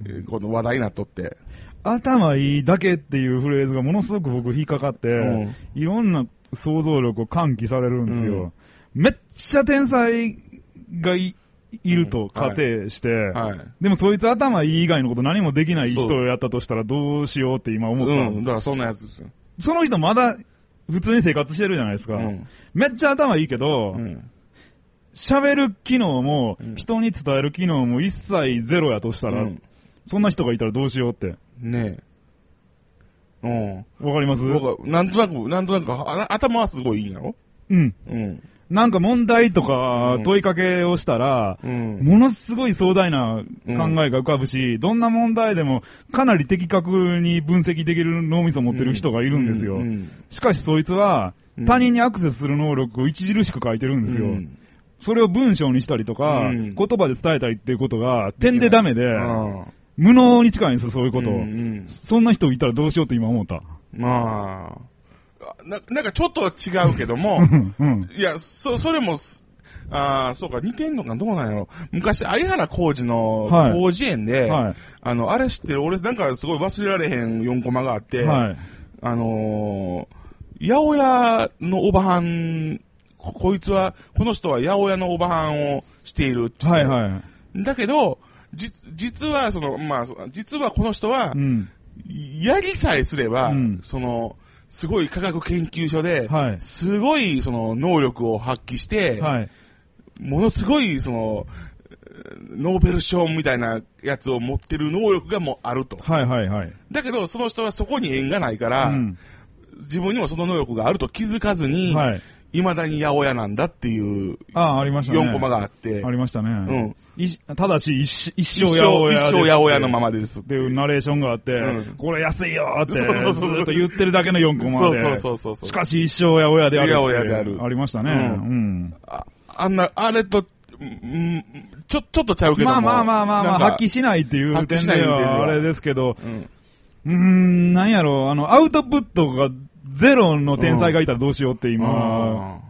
えーこの話題になっとって。頭いいだけっていうフレーズがものすごく僕引っかかって、うんいろんな想像力を喚起されるんですよ。めっちゃ天才がいいると仮定して、はい。でもそいつ頭いい以外のこと何もできない人をやったとしたらどうしようって今思ったの、うん、だからそんなやつですよ。その人まだ普通に生活してるじゃないですか。うん。めっちゃ頭いいけどう、ん。喋、る機能も、うん人に伝える機能も一切ゼロやとしたら、うんそんな人がいたらどうしようって。ねえ。うん。わかります？僕は、なんとなく、なんとなく、あ頭はすごいいいんやろうん。うん。なんか問題とかうん問いかけをしたら、うん。ものすごい壮大な考えが浮かぶし、どんな問題でもかなり的確に分析できる脳みそを持ってる人がいるんですよ。うん。しかしそいつはうん他人にアクセスする能力を著しく書いてるんですよ。うんそれを文章にしたりとか、うん言葉で伝えたりっていうことが点でダメで、うん無能に近いんですよ、そういうこと。うんうんそんな人いたらどうしようって今思った。まあ、な、なんかちょっとは違うけども、うん、うん。いや、そ、それもす、ああ、そうか、似てんのかどうなんやろ。昔、相原浩二のはい広辞苑で、はい。あの、あれ知ってる？俺なんかすごい忘れられへん4コマがあって、はい。あのー、八百屋のおばはん、ここいつは、この人は八百屋のおばはんをしているっていうはい、はい。だけど、じ、実は、その、まあ、実はこの人はう、ん。やりさえすれば、うんその、すごい科学研究所で、はいすごい、その、能力を発揮して、はい。ものすごい、その、ノーベル賞みたいなやつを持ってる能力がもうあると。はい、はい、はい。だけど、その人はそこに縁がないから、うん。自分にもその能力があると気づかずに、はい。未だに八百屋なんだっていうああ、ありましたね。4コマがあって、ありましたね。うん。いしただし、一一一生、生八百屋一生八百屋のままですっていうナレーションがあって、うんこれ安いよーって、そうそうそうそうずっと言ってるだけの4コマで。そうそうそうそう。しかし一生八百屋であるって。八百屋であるありましたね。ううん。ああんな、あれと、うん、ちょ、ちょっとちゃうけども。まあまあまあまあまあ、なんか発揮しないっていう点発揮しないでっていう点でははあれですけど、うん。うーん、なんやろう、あの、アウトプットがゼロの天才がいたらどうしようって今、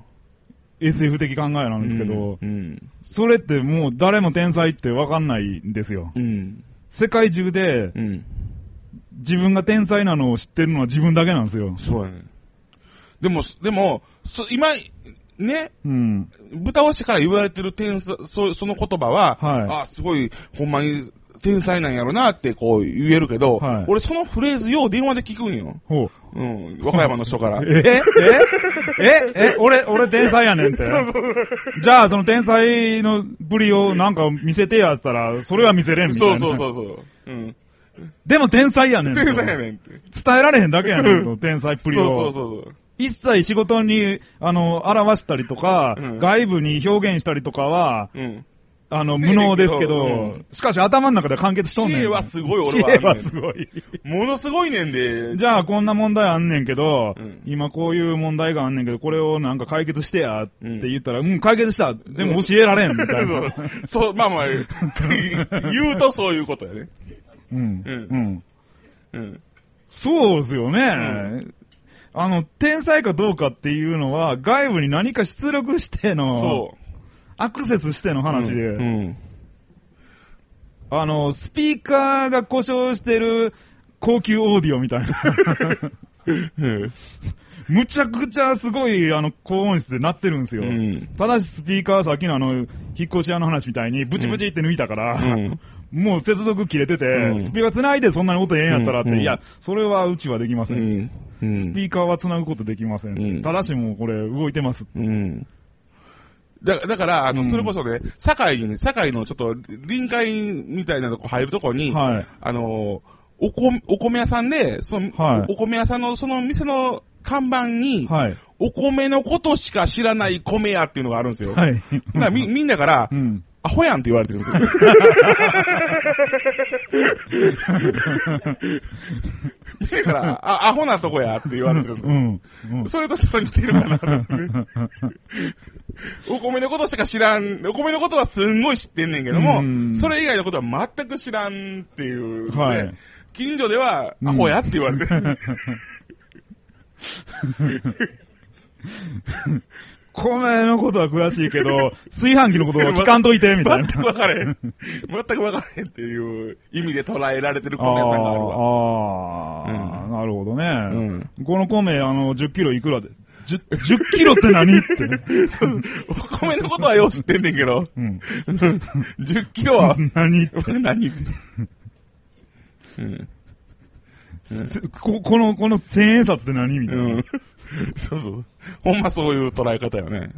SF 的考えなんですけど、うん。それってもう誰も天才ってわかんないんですよ。うん。世界中でうん。自分が天才なのを知ってるのは自分だけなんですよ。そうやね。でも、でも、そ今、ね、うん。豚押しから言われてる天才、そその言葉は、はいあ、すごい、ほんまに天才なんやろなってこう言えるけど、はい俺そのフレーズよう電話で聞くんよ。ほう。うん、和歌山の人から。ええええ俺、俺天才やねんって。じゃあ、その天才のぶりをなんか見せてやったら、それは見せれんみたいな。そうそうそうそう。うん。でも天才やねんと。天才やねんって。伝えられへんだけやねんと、天才っぷりを。そうそうそうそう。一切仕事に、あの、表したりとか、うん外部に表現したりとかは、うん。あの、無能ですけけどど、うんしかし頭の中で完結しとんねん。知恵はすごい俺は知恵はすごい。ものすごいねんで。じゃあ、こんな問題あんねんけど、うん今こういう問題があんねんけど、これをなんか解決してやって言ったら、うん、解決した。でも教えられん、みたいな。。そう、まあまあ、言うとそういうことやね。うん。うんうん。うん。そうですよね。あの、天才かどうかっていうのは、外部に何か出力しての、そアクセスしてのう。話で、うん。あの、スピーカーが故障してる高級オーディオみたいな。うん。むちゃくちゃすごい、あの、高音質で鳴ってるんですよ。うんただしスピーカーはさっきのあの、引っ越し屋の話みたいに、ブチブチって抜いたから、うんもう接続切れてて、うんスピーカー繋いでそんなに音ええんやったらって、うんいや、それはうちはできませ。うん。スピーカーは繋ぐことできません。うんただしもうこれ動いてます。うん。だだから、あの、うんそれこそね、堺にね、堺のちょっと臨海みたいなとこ入るとこに、はい。あの、おこ、お米屋さんで、その、はいお米屋さんのその店の看板に、はい。お米のことしか知らない米屋っていうのがあるんですよ。はい。み、みんなから、うん。アホやんって言われてるんですよ。みんなから、あ、アホなとこやって言われてるんですよ。うん。うん。それとちょっと似てるかなと思って。お米のことしか知らん、お米のことはすんごい知ってんねんけどもうん、それ以外のことは全く知らんっていうので、はい近所では、うんアホやって言われてる。米のことは詳しいけど、炊飯器のことは聞かんといて、みたいな。全く分からへん。全く分からへんっていう意味で捉えられてるあ米屋さんがあるわ。あー、なるほどね。んこの米、あの、10キロいくらで？10, 10キロって何？って。お米のことはよう知ってんねんけど、うん。10キロは、何？って。何うん。せここの、この千円札って何？みたいな。うん。そうそう。ほんまそういう捉え方よね。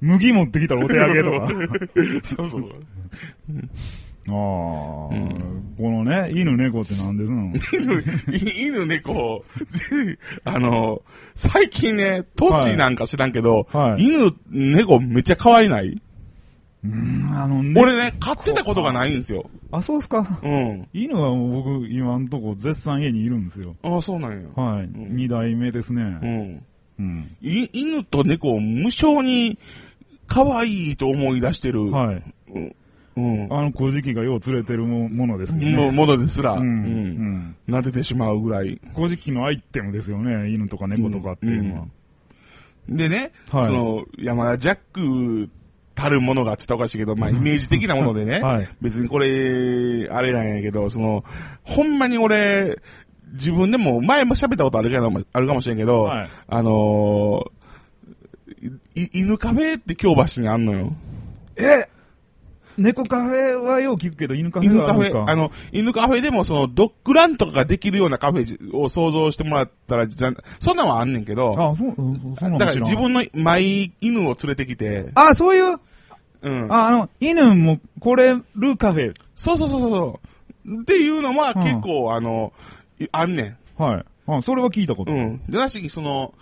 麦持ってきたらお手上げとか。そうそう。ああ、このね、犬猫って何ですの？犬、犬猫、ぜあの、最近ね、年なんか知らんけど、はい犬、猫めっちゃ可愛いない？うん、あのね。俺ね、飼ってたことがないんですよ。あ、そうっすか？うん。犬は僕、今んとこ絶賛家にいるんですよ。ああ、そうなんや。はい。ん二代目ですうね。ん。うん。い犬と猫を無性に可愛いと思い出してる。はい。ううん。あの古事記がよう連れてるもものですよね。ものですら、う。うんん。うん。撫でてしまうぐらい。古事記のアイテムですよね。犬とか猫とかっていうのは。でね、はいその、山田ジャックたるものがって言ったらおかしいけど、まあ、イメージ的なものでね、はい。別にこれ、あれなんやけど、その、ほんまに俺、自分でも、前も喋ったことあるけど、あるかもしれんけど、はい。あのーい犬カフェって京橋にあんのよ。え猫カフェはよう聞くけど、犬カフェ犬カフェ、あの、犬カフェでもその、ドッグランとかができるようなカフェを想像してもらったら、じゃそんなんはあんねんけど、あ、そう、そうだから自分のマイ犬を連れてきて、あ、そういう、うん。あ、あの、犬も来れるカフェ。そうそうそうそう。っていうのはうん結構、あの、いあんねはい。あ、それは聞いたこと。ん。うん。じゃなしに、その、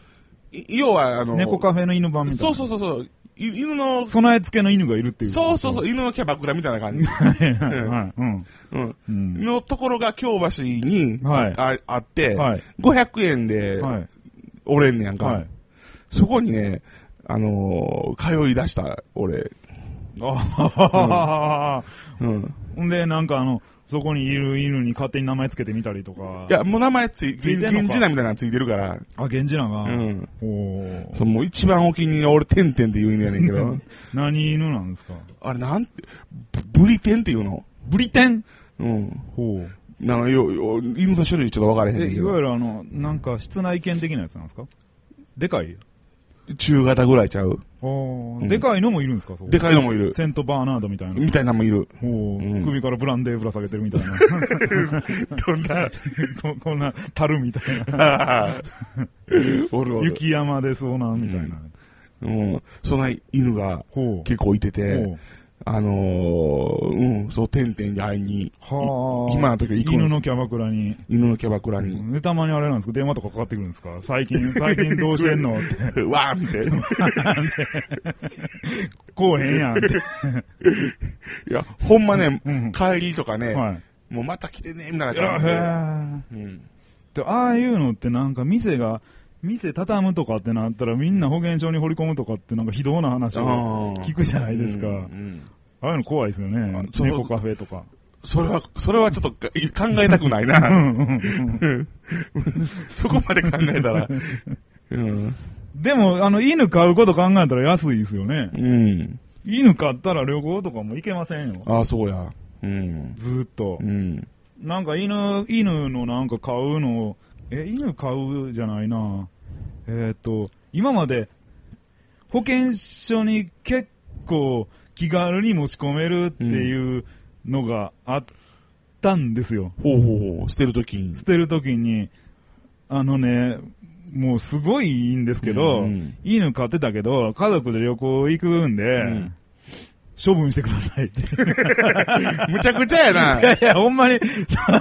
い要は、あの、猫カフェの犬版みたいそうな。そうそうそう。い犬の、そ備え付けの犬がいるっていう。うそうそう、犬のキャバクラみたいな感じ。はいはいはい。うん。うん。うん。のところが京橋に、はいああって、はい500円で、はい。おれんねやんか。はい。そこにね、あのー通い出した、俺。あうん。ほんで、なんかあの、そこにいる犬に勝手に名前つけてみたりとか。いや、もう名前つい、ついてんのか源氏名みたいなのついてるから。あ、源氏名が？うん。おーそのもう一番お気に入りの俺、てんてんっていう犬やねんけど。何犬なんですか？あれなんて、ブブリテンっていうの？ブリテンうん。ほう。なんかよ、よ、犬の種類ちょっと分からへんえ、ねんけど。いわゆるあの、なんか室内犬的なやつなんですか？でかい？中型ぐらいちゃう。おうんでかいのもいるんですか？そこでかいのもいる。セントバーナードみたいな。みたいなのもいる。ほう、うん首からブランデーぶら下げてるみたいな。どんな、ここんな、樽みたいな。おるおる。雪山でそうな、みたいな。うん。そんな犬が。結構いてて、あのー、うん、そう、てんてんに会いに、はあ。今の時は行くんです犬のキャバクラに。犬のキャバクラに、で、たまにあれなんですか電話とかかかってくるんですか？最近、最近どうしてんの？って。わーんって。こうへんやんって。いや、ほんまねうん、帰りとかね、はい。もうまた来てね、みたいな感じで。へうん。でああいうのってなんか店が、店畳むとかってなったらみんな保険証に掘り込むとかってなんか非道な話を聞くじゃないですか。うんうんああいうの怖いですよね猫カフェとか。それは、それはちょっとか考えたくないな。そこまで考えたら。うん。でも、あの、犬飼うこと考えたら安いですよね。うん。犬飼ったら旅行とかも行けませんよ。ああ、そうや。うん。ずーっとう。ん。なんか犬、犬のなんか買うの、え、犬買うじゃないな。えーっと、今まで保険証に結構気軽に持ち込めるっていうのがあったんですよ。ほうほうほう。捨てるときに。捨てるときに、あのね、もうすごいいいんですけど、うん犬飼ってたけど、家族で旅行行くんで、ん処分してくださいって。むちゃくちゃやいやな。いや、ほんまに、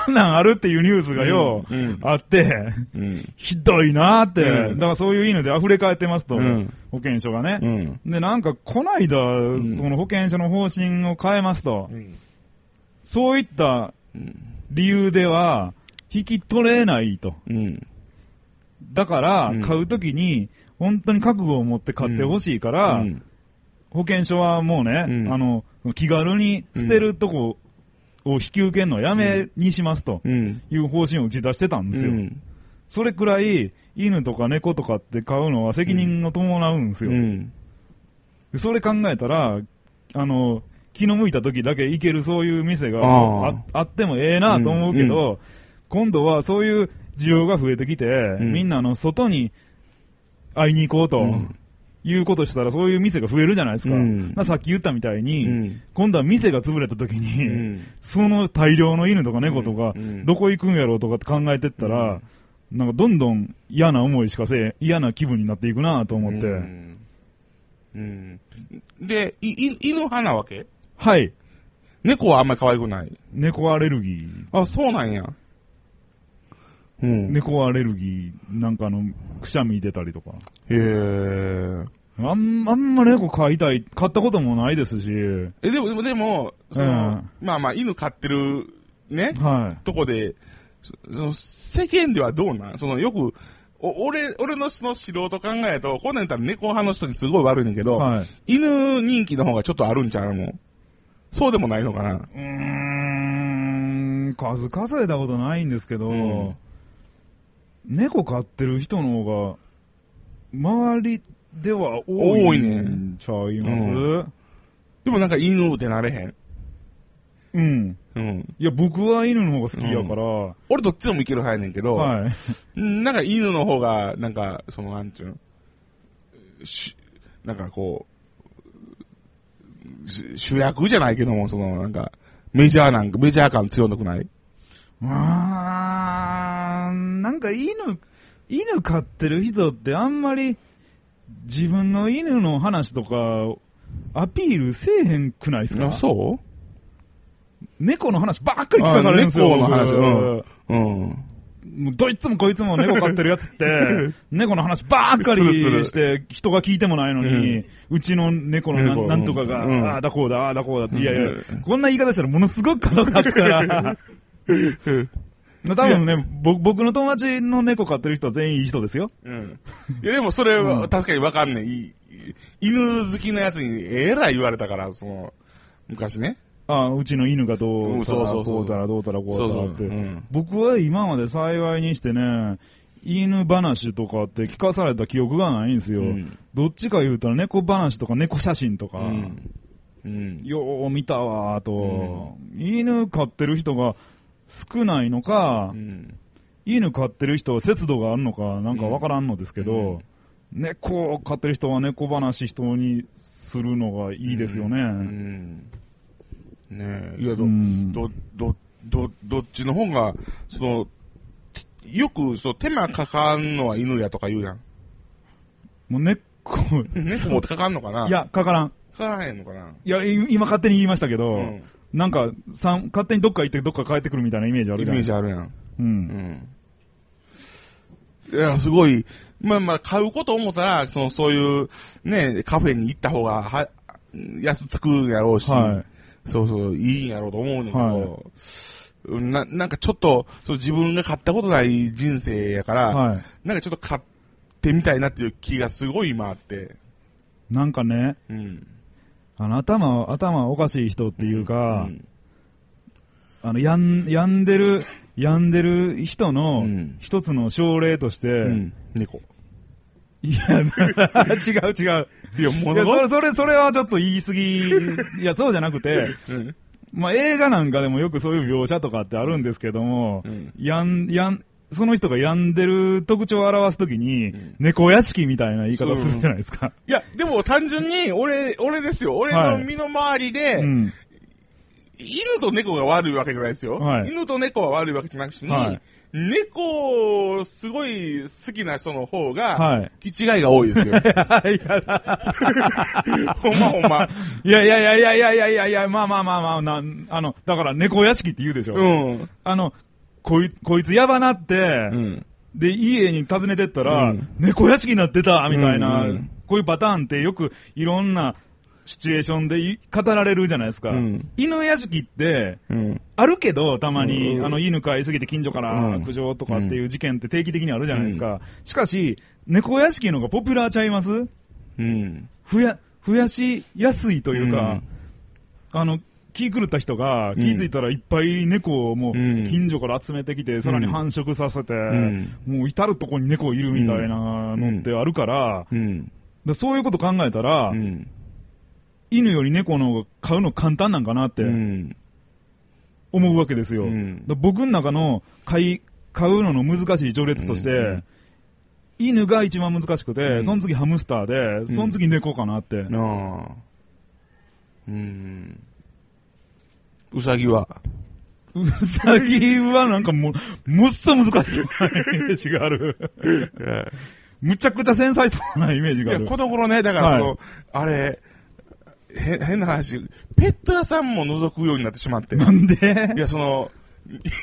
そんなんあるっていうニュースがよ、うんうんあって、うん。ひどいなーって、うんだからそういう犬で溢れ返ってますと、うん保険証がね。うん。で、なんか、こないだ、んその保険証の方針を変えますと、うん。そういった理由では、引き取れないと。うん。だからうん、買うときに、本当に覚悟を持って買ってほしいから、うん保険証はもうね、うんあの、気軽に捨てるとこを引き受けるのをやめにしますとうん。いう方針を打ち出してたんですよ。うん。それくらい、犬とか猫とかって買うのは責任を伴うんですよ。うん。でそれ考えたら、あの、気の向いた時だけ行けるそういう店があああってもええなと思うけど、今度はそういう需要が増えてきて、んみんなあの外に会いに行こうと、うんいうことしたらそういう店が増えるじゃないですか。うんだからさっき言ったみたいに、うん今度は店が潰れた時に、うんその大量の犬とか猫とか、うんどこ行くんやろうとかって考えてったら、なんかどんどん嫌な思いしかせえ、嫌な気分になっていくなと思って、うんうん。で、い、い、犬派なわけ？はい。猫はあんまり可愛くない？猫アレルギー。あ、そうなんや。うん。猫アレルギー、なんかあの、くしゃみ出たりとか。へえ。あん、あんま猫飼いたい、飼ったこともないですし、え、でも、でも、でも、その、うんまあまあ、犬飼ってる、ね、はとこで、そその、世間ではどうなん？その、よく、お俺、俺のその素人考えると、こんなん言ったら猫派の人にすごい悪いねんけい。ど、はい。犬人気の方がちょっとあるんちゃうの？そうでもないのかな？うーん、数数えたことないんですけど、うん猫飼ってる人の方が、周りでは多い多いねんちゃいます、うでもなんか犬ってなれへん？うん。うん。いや、僕は犬の方が好きやから、俺どっちでもいける派やねんけど、はい。うんなんか犬の方が、なんか、その、なんちゅうの、し、なんかこう、し主役じゃないけども、その、なんか、メジャーなんか、メジャー感強くない？あー、なんか犬、犬飼ってる人ってあんまり自分の犬の話とかアピールせえへんくないですか？あ、そう？猫の話ばっかり聞かされるんですよ。あ猫の話。僕。うん。もうどいつもこいつも猫飼ってるやつって、猫の話ばっかりして、人が聞いてもないのに、うちの猫のなんとかが、うん。ああだこうだ、ああだこうだって、いやいやうん、こんな言い方したらものすごく角が立つから、多分ね、ぼ僕の友達の猫飼ってる人は全員いい人ですよ。うん。いや、でもそれは確かにわかんねえ。いい犬好きなやつにえらい言われたから、その、昔ね。ああ、うちの犬がどううんたら、そうそうそうこうたら、どうたら、こうたらって。僕は今まで幸いにしてね、犬話とかって聞かされた記憶がないんですよ。うんどっちか言うたら猫話とか猫写真とか、うん。うん。よう見たわーと、犬飼ってる人が少ないのか、うん。犬飼ってる人は節度があるのかなんかわからんのですけど、猫を飼ってる人は猫話人にするのがいいですよね。うん。ねえ。いや、ど、うんど、ど、ど、どっちの方が、その、よく、そう、手間かかんのは犬やとか言うやん。もう猫、猫もかかんのかな？いや、かからん。かからへんのかな？いや、い今勝手に言いましたけど、うんなんか、さん、勝手にどっか行ってどっか帰ってくるみたいなイメージあるイじゃん。メージあるやん。う。うんん。いや、すごい、まあまあ、買うこと思ったら、その、そういう、ね、カフェに行った方が、は、安つくんやろうし、はい。そうそう、いいんやろうと思うねんだけはど、な、なんかちょっと、そう自分が買ったことない人生やから、はい。なんかちょっと買ってみたいなっていう気がすごい今あって、なんかね、うん。あの、頭、頭おかしい人っていうか、うんあの、やん、病んでる、病んでる人のうん一つの症例として、うん。猫。いや、違う違う。いや、もいや、それ、のそれ、それはちょっと言い過ぎ。いや、そうじゃなくて、うん。まあ、映画なんかでもよくそういう描写とかってあるんですけども、うんやん、やん、その人が病んでる特徴を表すときに、猫屋敷みたいな言い方するじゃないですか。いや、でも単純に、俺、俺ですよ。俺の身の回りで、はいうん犬と猫が悪いわけじゃないですよ。はい、犬と猫は悪いわけじゃなくしに、はい、猫をすごい好きな人の方が、はい、気違いが多いですよ。ほんまほんま。いやいやいやいやいやいやいやまあまあまあまあ、なあの、だから猫屋敷って言うでしょ。うん。あの、こい、こいつやばなって、うん。で、家に訪ねてったら、うん猫屋敷になってた、みたいな、うんうんこういうパターンってよくいろんなシチュエーションでい語られるじゃないですか。うん犬屋敷って、うん。あるけど、たまに、うんあの、犬飼いすぎて近所からうん苦情とかっていう事件って定期的にあるじゃないですか。しかし、猫屋敷の方がポピュラーちゃいます？うん。増や、増やしやすいというか、うんあの、気狂った人がうん気づいたらいっぱい猫をもううん近所から集めてきて、さらに繁殖させて、んもう至るとこに猫いるみたいなのってあるから、うん。だそういうこと考えたら、うん。犬より猫の方が飼うの簡単なんかなってうん。思うわけですよ。僕の中の飼い、飼うのの難しい序列として、うん犬が一番難しくて、うんその次ハムスターで、その次猫かなって。うん。うさぎは。うさぎはなんかもう、もっそ難しそうなイメージがある。むちゃくちゃ繊細そうなイメージいや、がある。この頃ね、だからその、はいあれ、へ、変な話、ペット屋さんも覗くようになってしまって。なんで？いや、その、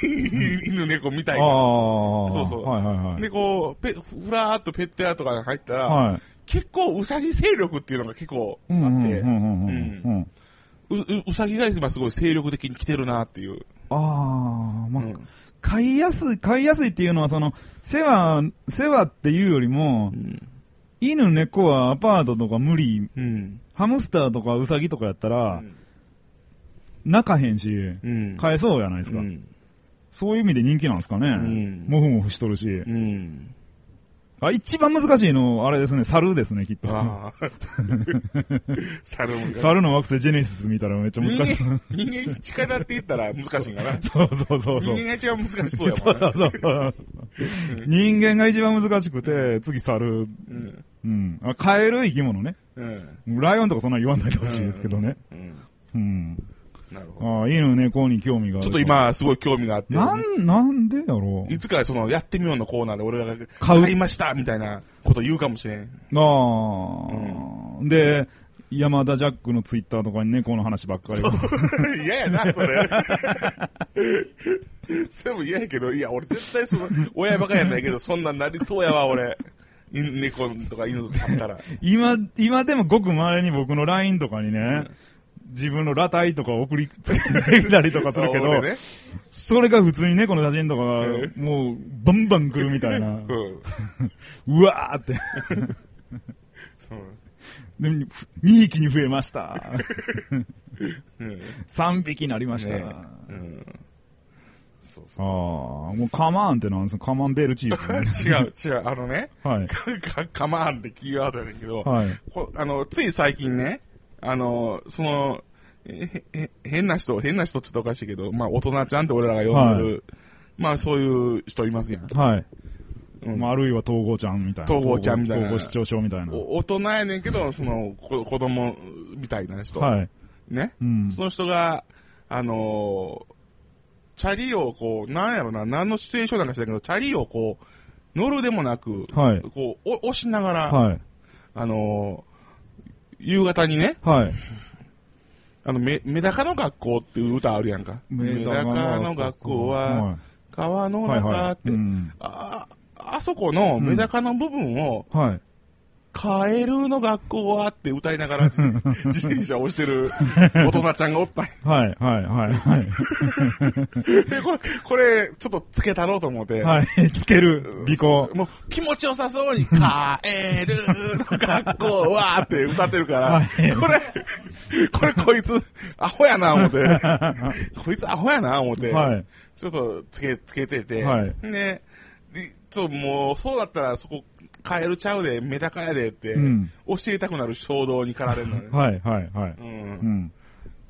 犬猫みたいな。ああ。そうそうはいはいはい。で、こう、ペふらーっとペット屋とかに入ったら、はい。結構うさぎ勢力っていうのが結構あうんうんって、うんうんうんうん。うううさぎが今すごい精力的に来てるなっていう。ああ、まあ、うん飼いやすい、飼いやすいっていうのは、その、世話、世話っていうよりも、うん。犬、猫はアパートとか無理、うん。ハムスターとかウサギとかやったら、泣かへんし、うん。買えそうやないですか。うん。そういう意味で人気なんですかね。んもふもふしとるし。うん。あ、一番難しいの、あれですね、猿ですね、きっと。ああ。猿も。猿の惑星ジェネシス見たらめっちゃ人難しい。間、人間に力って言ったら難しいんかな。そうそうそうそう。人間が一番難しそうやそもね。うんそうそう。人間が一番難しくて、次猿。うん。うん。あカエル生き物ね。うん。ライオンとかそんな言わないでほしいですけどね。うん。うん。なるほど。ああ、犬猫に興味がある。ちょっと。今、すごい興味があって。なん、なんでやろういつかその、やってみようのコーナーで俺が買いましたみたいなこと言うかもしれん。ああ、で、山田ジャックのツイッターとかに猫の話ばっかり。嫌やな、それ。それも嫌やけど、いや、俺絶対その、親バカやないけど、そんなんなりそうやわ、俺。犬猫とか犬とかったら。今、今でもごく稀に僕の LINE とかにね、自分の裸体とか送りつけたりとかするけど、俺ね。それが普通に猫の写真とかがえ、もう、バンバン来るみたいな。う わーって。そうで2匹に増えました。うん。3匹になりました。ねうん。そうあそあ、もうカマーンってなんですか？カマンベールチーズ、ね。う。違う、違う、あのね、はい。か、かまんってキーワードやねんけど、はい。こあの、つい最近ね、あの、その、えへ変な人、変な人って言ったらおかしいけど、まあ、大人ちゃんって俺らが呼んでる、まあ、そういう人いますやん。はい。うんまあ、あるいは統合ちゃんみたいな。統合ちゃんみたいな統合失調症みたいな。お大人やねんけど、その、こ子供みたいな人。はい。ね。うん。その人が、あのーチャリをこう、なんやろな、何のシチュエーションなんか知らんけど、チャリをこう、乗るでもなく、はい。こう、お押しながら、はい。あのー夕方にね、はい。あの、メメダカの学校っていう歌あるやんか。メダカの学校は、川のはい、はい中って、はい。うんあ、あそこのメダカの部分を、はい。カエルの学校は？って歌いながら 自転車を押してる 大人ちゃんがおったはい、はい、はい、はい。で、これ、これ、ちょっとつけたろうと思って。はい。つける、尾行。もう気持ちよさそうに、カエルの学校は？って歌ってるから、はいこれ、これこいつ、アホやな思って、こいつアホやな思って、はい。ちょっとつけ、つけてて、はいで、でちょっともう、そうだったらそこ、カエルちゃうで、メダカやでって、うん教えたくなる衝動に駆られるのね。はい、はい、はい。う。うんん。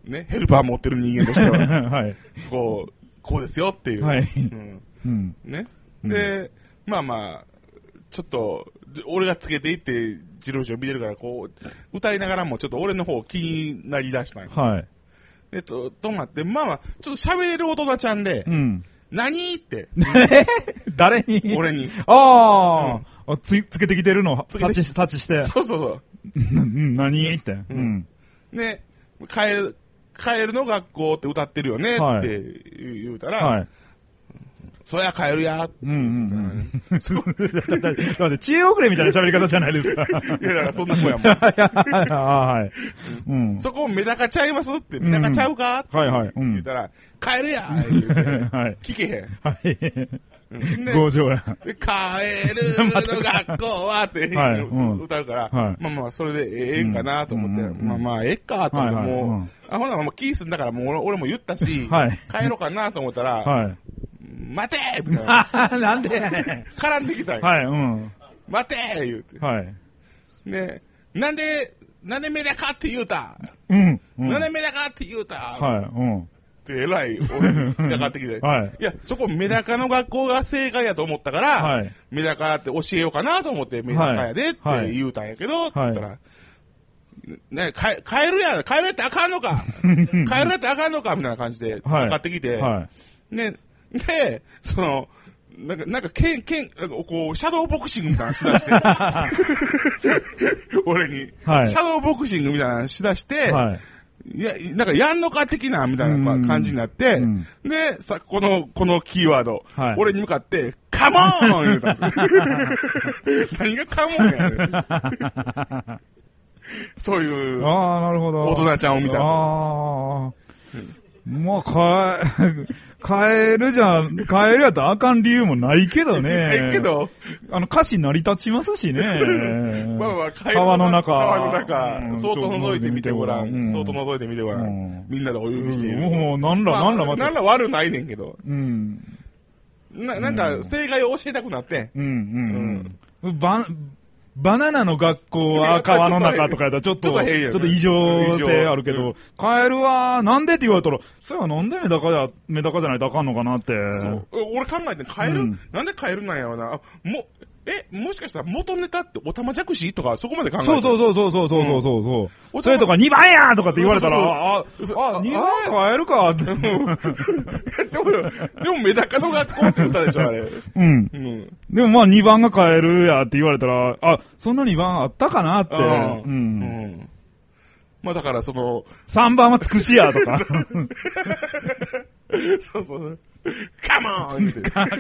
ね、ヘルパー持ってる人間としては、はい。こう、こうですよっていう。はいうんうん。ね。うんで、まあまあ、ちょっと、で俺がつけていって、ジロジロ見てるから、こう、歌いながらもちょっと俺の方気になりだしたんよ。はい。で、と、とまって、まあまあ、ちょっと喋れる大人ちゃんで、うん。何？って、誰に？俺に。あーあ、つ、つけてきてるの？を察知し、察知して。そうそうそう ん、何？って。うん。う。で、カエル、カエルの学校って歌ってるよねはいって言うたら、ゃカエルや。うんうんうん。って、知恵遅れみたいな喋り方じゃないですか。いや、だからそんな子やもん。はい。うん。そこメダカちゃいますって、メダカちゃうか、はいはい。うん。言ったら、カエルや はい。聞けへん。はい。強情や。で、カエルの学校はって、歌うから、はいまあまあ、それでええんかなと思って、まあまあ、ええかと思って、もう、うんあ、ほな、もうキースんだから、もう俺俺も言ったし、はい帰ろうかなと思ったら、はい。待てみたいな。あ なんで。絡んできたんよはい、うん。待て言うて。はい。で、なんで、なんでメダカって言うた、うん。うんなんでメダカって言うた、はい、うん。ってえらい、俺に突っかかってきて。はいいや、そこメダカの学校が正解やと思ったから、はいメダカって教えようかなと思って、メダカやでってはい言うたんやけど、って言ったら、ね、か帰るやん、帰るやってあかんのか 帰るやってあかんのかみたいな感じで、突っかかってきて、はい。ね、で、その、なんか、なんか、けん、けん、なんかこう、シャドーボクシングみたいなのしだして、俺に、はい。シャドーボクシングみたいなのしだして、はい。いや、なんかやんのか的な、みたいなうん感じになって、うんで、さ、この、このキーワード、はい。俺に向かって、カモーン言うたんですよ。何がカモンやねん。そういう、ああ、なるほど。大人ちゃんを見たああ。まあ、変え、変えるじゃん、変えるやったらあかん理由もないけどね。ええけど、あの、歌詞成り立ちますしね。まあまあ、川の中。川の中う、んそーっと覗いてみてごらん。うんそーっと覗いてみてごらうんん。みんなでお呼びしている。もう、なんら、なんら、なんら悪ないねんけど。うん。な、なんか、正解を教えたくなって。うん、うん、うん。バ、バナナの学校は川の中とかやったらちょっと、ちょっと異常性あるけど、カエルはなんでって言われたら、それはなんでメダカじゃ、メダカじゃないとあかんのかなって。そう。俺考えて、カエル、うんなんでカエルなんやろな。あも、え、もしかしたら元ネタっておたまじゃくしとか、そこまで考えてそうそうそうそうそうそうそうそう。うんそれとか2番やとかって言われたら、あ、そうそうあ、2番カエルかって。でも、でもメダカの学校って言ったでしょ、あれ。うん。うん。でもまあ2番がカエルやって言われたら、あ、そんな2番あったかなって。ああう。うんん。まあだからその、3番はつくしやとか。そうそう。カモン カモン。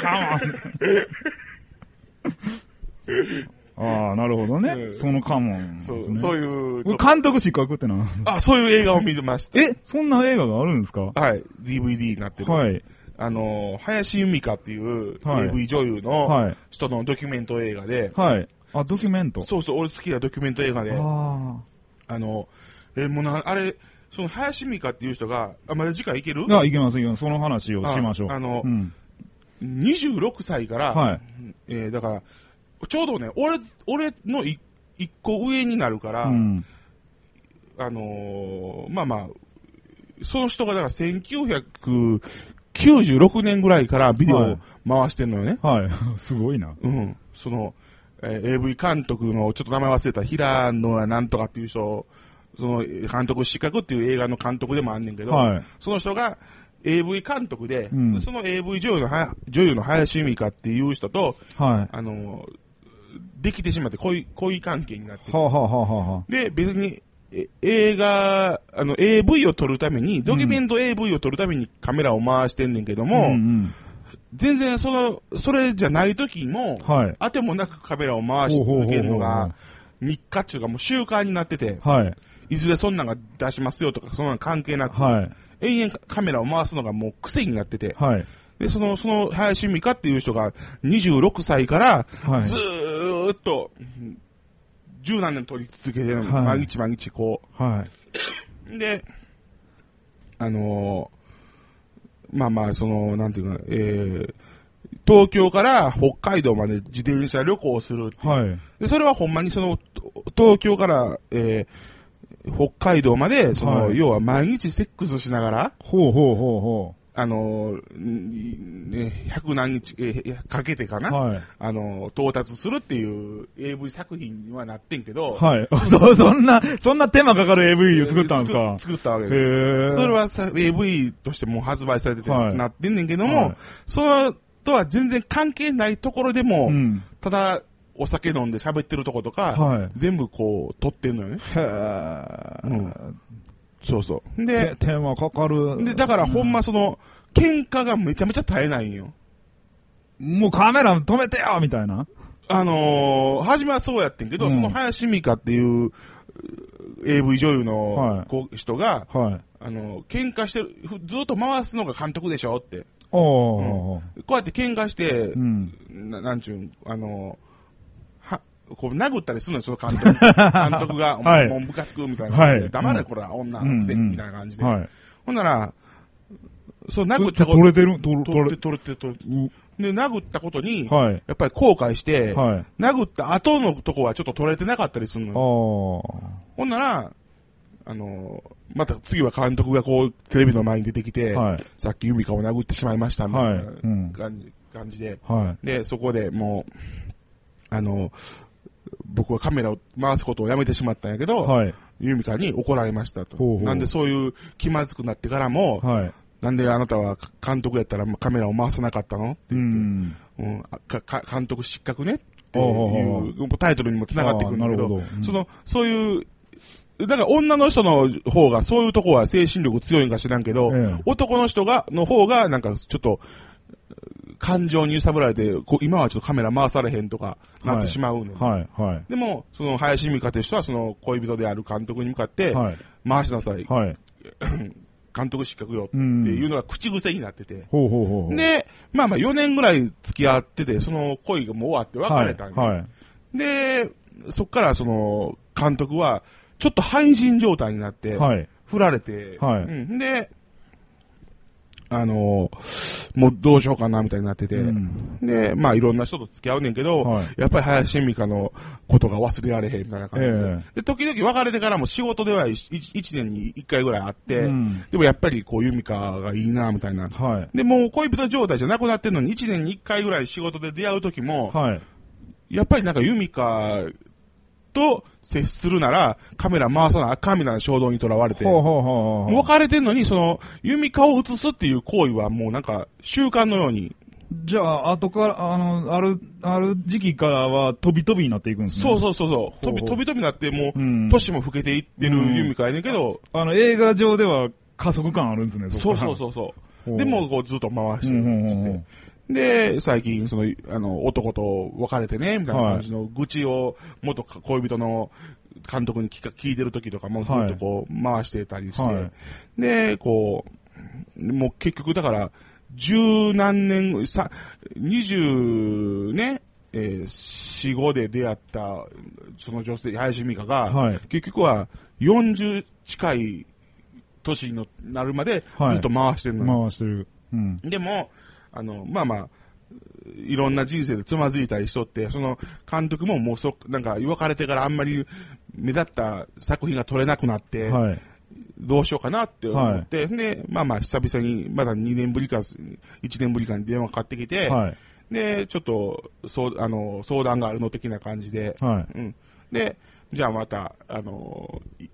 ああ、なるほどね。うんそのカモン、そう、そうう。いう、ちょっと監督失格ってな。あ、そういう映画を見てました。え、そんな映画があるんですか？はい。DVD になってる。はい。あの、林由美香っていうはい AV 女優のはい。人のドキュメント映画で、はい。あ、ドキュメント？そうそう、俺好きなドキュメント映画で、ああの、え、もうな、あれ、その林美香っていう人が、あ、まだ次回いける？あ。あ、いけますいけます。その話をしましょう。ああのうん。26歳から、はいえーだから、ちょうどね、俺、俺のい一個上になるから、うん。あのーまあまあ、その人がだから1996年ぐらいからビデオを回してんのよね。はい。すごいな。うん。その、えー AV 監督の、ちょっと名前忘れた、平野やなんとかっていう人、その、監督資格っていう映画の監督でもあんねんけど、はい。その人が AV 監督で、うんその AV 女優のは、女優の林由美香っていう人と、はい。あの、できてしまって恋、恋関係になっててはあ、はあはあで、別に、え映画、あの、AV を撮るために、ドキュメント AV を撮るためにカメラを回してんねんけども、うんうん。全然その、それじゃない時も、はい。あてもなくカメラを回し続けるのが、日課っていうかもう習慣になってて、はい。いずれそんなんが出しますよとか、そんなん関係なく、はい。永遠カメラを回すのがもう癖になってて、はい。で、その、その、林美香っていう人が26歳から、はいず。ーっと、十何年撮り続けてはい毎日毎日こはい。う。で、あのーまあまあ、その、なんていうか、えー、東京から北海道まで自転車旅行するはい。で、それはほんまにその、東京から、えー、北海道まで、その、はい要は毎日セックスしながら、ほうほうほうほあのね、百何日、えーかけてかう。な、はい。あのー、到達するっていう AV 作品にはなってんけど、はい。そ、そんな、そんな手間かかる AV を作ったんですか？作作ったわけへです。え。それはさ、AV としてもう発売されてて、はいなってんねんけども、はいそれとは全然関係ないところでも、うん。ただ、お酒飲んで喋ってるとことか、はい全部こう、撮ってんのよね。へえ。うんそうそう。てで、手間かかる。で、だからほんまその、喧嘩がめちゃめちゃ絶えないんよ。もうカメラ止めてよみたいな。あのー、初めはそうやってんけど、うんその林美香っていう、う AV 女優はいの子人が、はい。あのー、喧嘩してる、ふずっと回すのが監督でしょって。おー。こうやって喧嘩してう、ん。ななんちゅうん、あのー、は、こう殴ったりするのよ、その監督。監督が、はいもうムカつくみたいな。はい黙れ、うんこれは女のくせに、みたいな感じで。はい。ほんなら、そう、殴っちたこと、ょ取れてる？取れて、取れて、取れて。で、殴ったことに、はい。やっぱり後悔して、はい。殴った後のとこはちょっと取れてなかったりするのあよ。ー。ほんなら、あのーまた次は監督がこう、テレビの前に出てきて、はい。さっきユミカを殴ってしまいました、みたいな感じ,、で。はで、そこでもう、あの僕はカメラを回すことをやめてしまったんやけい。ど、はい。ユミカに怒られましたと。ほうほうなんでそういう気まずくなってからも、はい。なんであなたは監督やったらカメラを回さなかったの？うん。うん、あかか監督失格ね？っていうタイトルにも繋がってくるんだけど、どうんその、そういう、だから女の人の方がそういうとこは精神力強いんか知らんけど、ええ男の人が、の方がなんかちょっと、感情に揺さぶられて、こう今はちょっとカメラ回されへんとかなってしまうねん。はい。はい。でも、その林美香という人はその恋人である監督に向かって、はい。回しなさい。はい。監督失格よっていうのが口癖になってて。ほうほうほう。で、まあまあ4年ぐらい付き合ってて、その恋がもう終わって別れたんで、はい。はい。で、そっからその監督は、ちょっと廃人状態になって、はい。振られて、はいうん、で、あのもうどうしようかなみたいになってて、うんで、まあいろんな人と付き合うねんけど、はいやっぱり林美香のことが忘れられへんみたいな感じで、えで、時々別れてからも仕事では一一年に一回ぐらいあって、うんでもやっぱりこう由美香がいいなみたいな。はい。で、もう恋人状態じゃなくなってんのに、一年に一回ぐらい仕事で出会う時も、はい。やっぱりなんかユミカと接するならカメラ回さなあかんみたいな衝動にとらわれて、ほうほうほうほう。もう別れてんのに、その、ユミカを映すっていう行為はもうなんか習慣のように、じゃあ、後から、あの、ある、ある時期からは飛び飛びになっていくんですね。そうそうそうそう、飛び飛び飛びなってもう、うん年も老けていってるユミカやねんけど、あの、映画上では加速感あるんですね、そうそうう。そうそう。ほうでも、こうずっと回してうんうんうんるって。で、最近、その、あの、男と別れてね、みたいな感じの愚痴を、元恋人の監督に聞か聞いてる時とかもずっとこう、回してたりして、はい。で、こう、もう結局だから、十何年、さ、二十ね、えー、四五で出会った、その女性、林美香が、はい。結局は40近い年になるまではい。ずっと回してるのよ、回してる。うん。でも、あの、まあまあ、いろんな人生でつまずいたりしとって、その監督ももうそ、なんか別れてからあんまり目立った作品が撮れなくなって、はい。どうしようかなって思って、で、まあまあ久々に、まだ2年ぶりか、1年ぶりかに電話かかってきて、はい。で、ちょっと、そう、あの、相談があるの的な感じで、はい。うん。で、じゃあまた、あの、い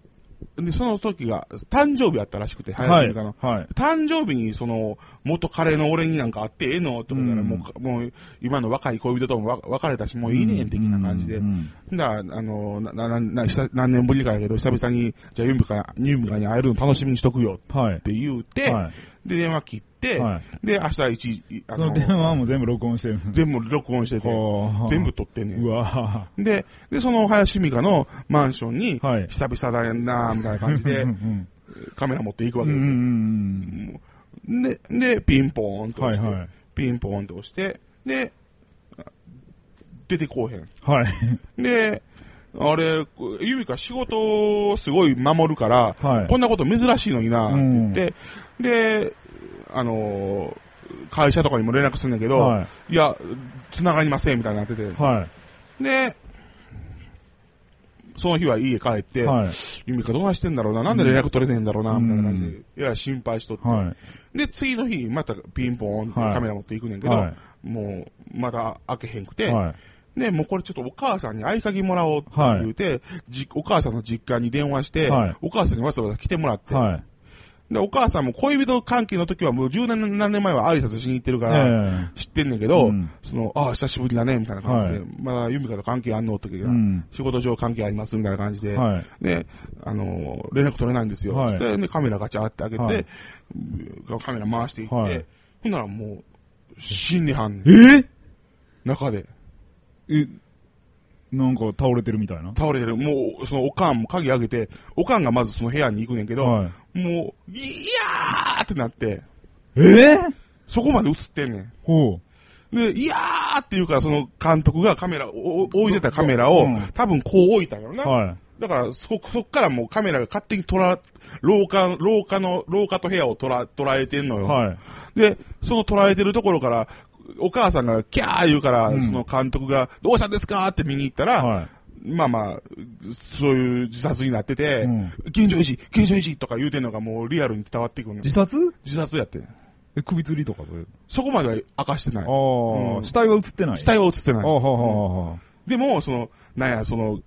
で、その時が、誕生日やったらしくて、はい。の。はい。誕生日に、その、元彼の俺になんかあってええのってことから、うんもうか、もう、今の若い恋人ともわ別れたし、もういいねん、的な感じで。うんだあの、な、な、な、久何年ぶりかやけど、久々に、じゃあユミカ、ユミカに会えるの楽しみにしとくよっはい。て言うて、はい。で、電話切って、はいで、明日一、あその電話も全部録音してる。全部録音してて、全部撮ってんねんう。わで、で、その林美香のマンションに、はい久々だなみたいな感じでう、んカメラ持っていくわうん。うけですよ。ん。で、で、ピンポーンと押して、はいはいピンポーンと押して、で、出てこうへん。はい。で、あれ、ゆみか仕事をすごい守るから、はいこんなこと珍しいのにな、って言って、で、あのー会社とかにも連絡するんだけど、はいや、繋がりません、みたいになってて。はで、その日は家帰って、い。はい。ゆみかどうなしてんだろうな、なんで連絡取れねえんだろうな、うんみたいな感じで、いや、心配しとって。はい。で、次の日、またピンポーンカメラ持っていくねんけど、はいもう、まだ開けへんくて、はい。で、もうこれちょっとお母さんに合鍵もらおうって言うて、じお母さんの実家に電話して、はいお母さんにわざわざ来てもらって、はい。で、お母さんも恋人関係の時はもう十何何年前は挨拶しに行ってるから、え知ってんねんけど、うん。その、ああ、久しぶりだね、みたいな感じで、はい。まだユミカと関係あんの？って時は、うん。仕事上関係あります？みたいな感じで、えはい。で、あのー連絡取れないんですよ。で、カメラガチャって開けて、カメラ回していって、はい。ほんならもう、死んではんねん。え？中で。え、なんか倒れてるみたいな。倒れてる。もう、そのおかんも鍵開けて、おかんがまずその部屋に行くねんけど、はい。もう、いやーってなって、えそこまで映ってんねん。ほで、いやーっていうから、その監督がカメラ、お置いてたカメラを、うん多分こう置いたんやろう。な。はい。だから、そ、そっからもうカメラが勝手に捉ら、廊下、廊下の、廊下と部屋を捉ら、捉えてんのよ。はい。で、その捉えてるところから、お母さんがキャー言うから、うんその監督が、どうしたんですかって見に行ったら、はい。まあまあ、そういう自殺になってて、うん現状維持、現状維持とか言うてんのがもうリアルに伝わってくるの。自殺？自殺やって。え、首吊りとかそれそこまでは明かしてない。ああ、うん死体は映ってない？死体は映ってない。ああ、はあ、はあ、はあ。でも、その、なんや、その、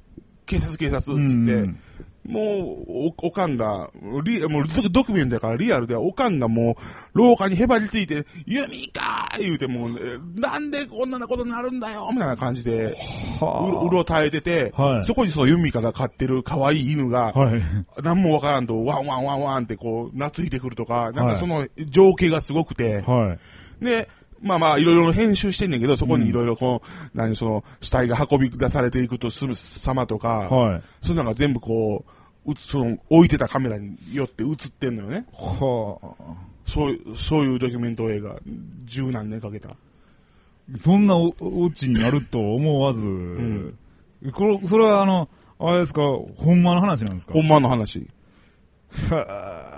警察警察っつって、うんもう、お、おかんが、リ、もうドドキュメントだからリアルで、おかんがもう、廊下にへばりついて、ユミかー言うてもう、ね、なんでこんなことになるんだよみたいな感じで、うろ、うろたえてて、はいそこにそのユミカが飼ってる可愛い犬が、はい。何もわからんと、ワンワンワンワンってこう、懐いてくるとか、なんはいかその情景がすごくて、はい。で、まあまあ、いろいろ編集してんねんけど、そこにいろいろこう、何、その、死体が運び出されていくとする様とか、はい。そういうのが全部こう、うつ、その、置いてたカメラによって映ってんのよね。はあ。そういう、そういうドキュメント映画、十何年かけた。そんなおオチになると思わず、んこれ、それはあの、あれですか、ほんまの話なんですか？ほんまの話。は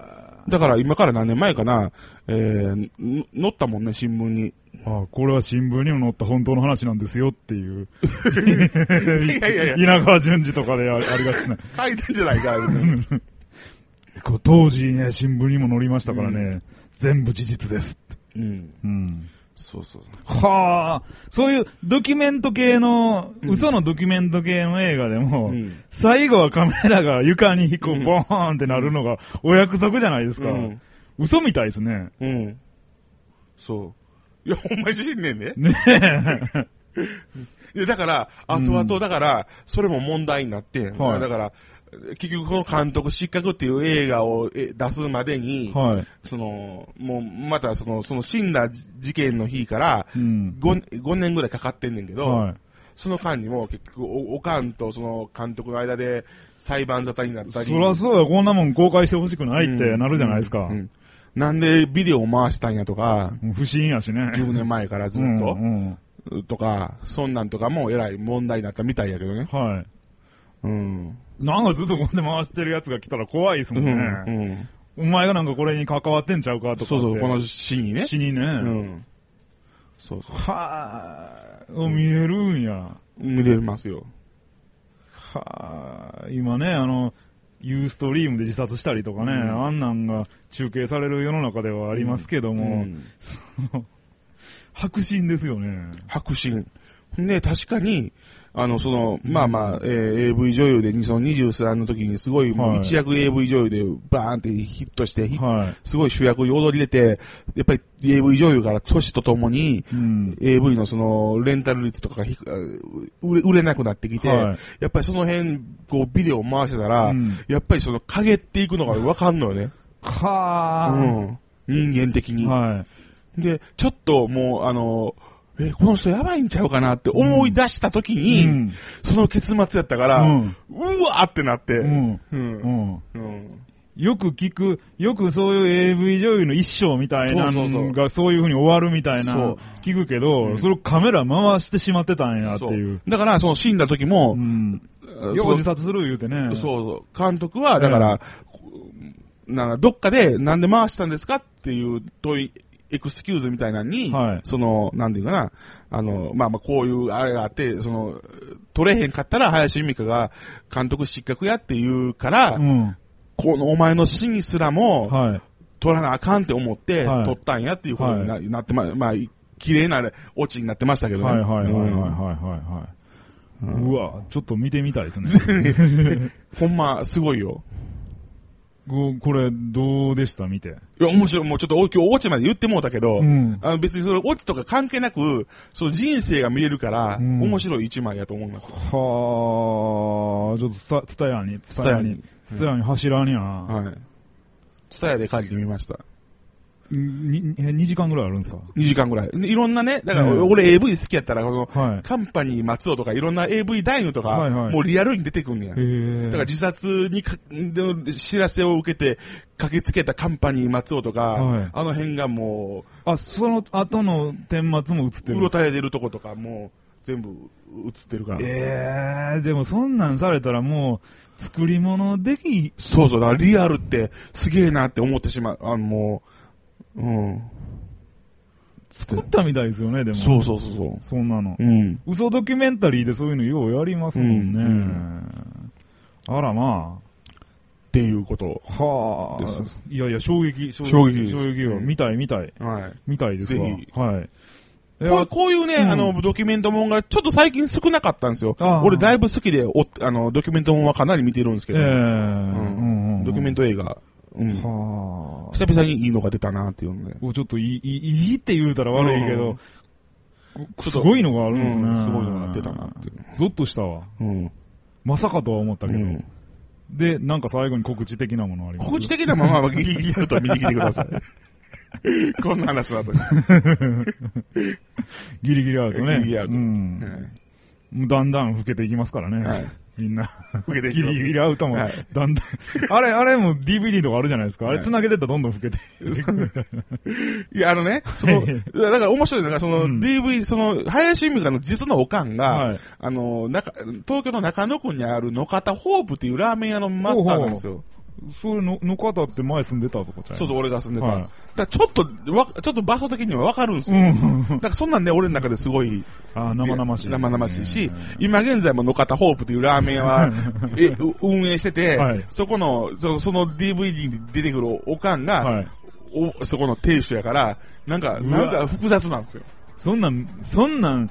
だから今から何年前かな、えー、ん載ったもんね、新聞に。ああ、これは新聞にも載った本当の話なんですよっていう。いやいやいや稲川淳二とかであありがちな。書いたんじゃないか、別に。こう当時ね、新聞にも載りましたからね、全部事実です。うん。うん。そうそう。はあ、そういうドキュメント系の、嘘のドキュメント系の映画でも、うん最後はカメラが床にこう、ボーンってなるのがお約束じゃないですか。うん嘘みたいですね。うん。そう。いや、ほんまに知んねんね。ね いや、だから、後々、だから、それも問題になって、まあだから、結局この監督失格っていう映画をえ出すまでに、はい。その、もう、またその、その死んだ事件の日からうん。5、5年ぐらいかかってんねんけど、はい。その間にも結局お、おかんとその監督の間で裁判沙汰になったり。そらそうや、こんなもん公開してほしくないってなるじゃないですか。うんうんなんでビデオを回したんやとか、不審やしね。10年前からずっと、うんうんとか、そんなんとかもえらい問題になったみたいやけどね。はい。うん。なんかずっとこんで回してるやつが来たら怖いですもうんん。ね。うん。お前がなんかこれに関わってんちゃうかとかって。そうそう、このシーンにね。死にね。うん。そうそう。はぁ、見えるんや。見れますよ。はぁ、今ね、あの、ユーストリームで自殺したりとかね、うんあんなんが中継される世の中ではありますけども、うん 白真ですよね。白真。ね、確かに、あの、その、まあまあ、えー AV 女優で、その23の時にすごい、もうはい一躍 AV 女優でバーンってヒットして、ヒはい。すごい主役に躍り出て、やっぱり AV 女優から年とともに、うん。AV のその、レンタル率とかが売れ売れなくなってきて、はいやっぱりその辺、こう、ビデオを回してたら、うんやっぱりその、陰っていくのがわかんのよね。はぁ、うん。人間的に。はい。で、ちょっともう、あの、え、この人やばいんちゃうかなって思い出した時に、うんその結末やったから、ううんわーってなって、うん。うんうん。うんよく聞く、よくそういう AV 女優の一生みたいなのがそういう風に終わるみたいな聞くけど、うんそれをカメラ回してしまってたんやっていう。だから、その死んだ時もう、ん。よう自殺する言うてね。そうそう。監督は、だから、なんかどっかでなんで回したんですかっていう問い、エクスキューズみたいなのに、はいその、なんていうかな、あの、まあまあこういうあれがあって、その、取れへんかったら林由美香が監督失格やって言うから、うん。このお前の死にすらも、はい。取らなあかんって思って、はい取ったんやっていうことにな,、なってま、まあ、綺麗なオチになってましたけどね。はいはいはいはいはいうんはい。うわ、ちょっと見てみたいですね。ほんま、すごいよ。ここれ、どうでした？見て。いや、面白い。もうちょっと、お今日オチまで言ってもうたけど、うんあの別にそのオチとか関係なく、その人生が見れるから、うん面白い一枚やと思います。はあ、ちょっとツタ、ツタヤに、ツタヤに、ツタヤに柱にゃ。はい。ツタヤで借りてみました。に、にえ2時間ぐらいあるんですか？2時間ぐらい。でいろんなね、だからうん俺 AV 好きやったら、この、はい。カンパニー松尾とかいろんな AV 男優とか、はいはいもうリアルに出てくんねや。だから自殺にか、で知らせを受けて駆けつけたカンパニー松尾とか、はいあの辺がもあ、その後の顛末も映ってう、るうろたえてるとことかもう全部映ってるから。ええでもそんなんされたらもう、作り物でき、そうそう、だからリアルってすげえなって思ってしまう。あのもう、うん。作ったみたいですよね、でも。そうそうそうそう。そんなの。うん。嘘ドキュメンタリーでそういうのようやりますもんね。うんあらまっていうこと。あ。はであ。いやいや、衝撃、衝撃。衝撃衝撃よ。うん見たい見たい。はい。見たいですわ。はい。いこうやこういうね、うんあの、ドキュメントもんがちょっと最近少なかったんですよあ。ー俺だいぶ好きで、おあの、ドキュメントもんはかなり見てるんですけど、ええうんうんドキュメント。ト映画、うん。はあ。久々にいいのが出たなっていうので。おちょっといい、いいって言うたら悪いけど、すごいのがあるんですね。うんすごいのが出たなっていう。ゾッとしたわ。うん。まさかとは思ったけど。うんで、なんか最後に告知的なものあります？告知的なままギリギリやると見に来てください。こんな話の後に。ギリギリアウトね。ギリギリアウトうん。はいだんだん老けていきますからね。はい。みんな。受けてギリギリアウトも、はいだんだん。あれ、あれも DVD とかあるじゃないですか。あれはい繋げてったらどんどん老けて。いや、あのね、その、だから面白いのが、その、うん DV、その、林美香の実のおかんが、はいあの、中、東京の中野区にある野方ホープっていうラーメン屋のマスターなんですよ。そういうの、の方って前住んでたとかちゃうそうそう、俺が住んでた。はいだからちょっと、わ、ちょっと場所的にはわかるんですよ。うん。だからそんなんね、俺の中ですごい、あー生々しい。生々しいし、今現在も野方ホープっていうラーメン屋は、え、う運営してて、はいそこの、そその DVD に出てくるおかんが、はい。おそこの亭主やから、なんか、なんか複雑なんですよ。そんなん、そんなん、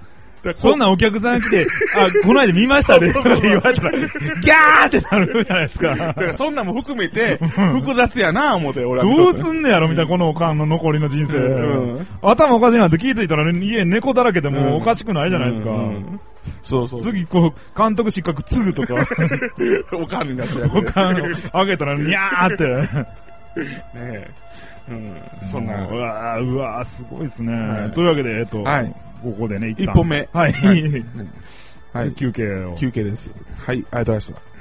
そんなんお客さん来て、あ、この間見ましたね、とか言われたら、ギャーってなるじゃないですか。だからそんなんも含めて、複雑やな思って、俺は見どう。すんねやろみたいな、このおかんの残りの人生。うん頭おかしいなって気づいたら、家猫だらけでもうおかしくないじゃないですか。うんそうそう。次、こう、監督失格継ぐとか、おかんが主役で。おかんあげたら、にゃーって。ねえ。うん。そんなう。わー、うわー、すごいですね。はいというわけで、えっと、はいここでね、一旦一本目はい。はい はい。休憩を。休憩です。はい、ありがとうございました。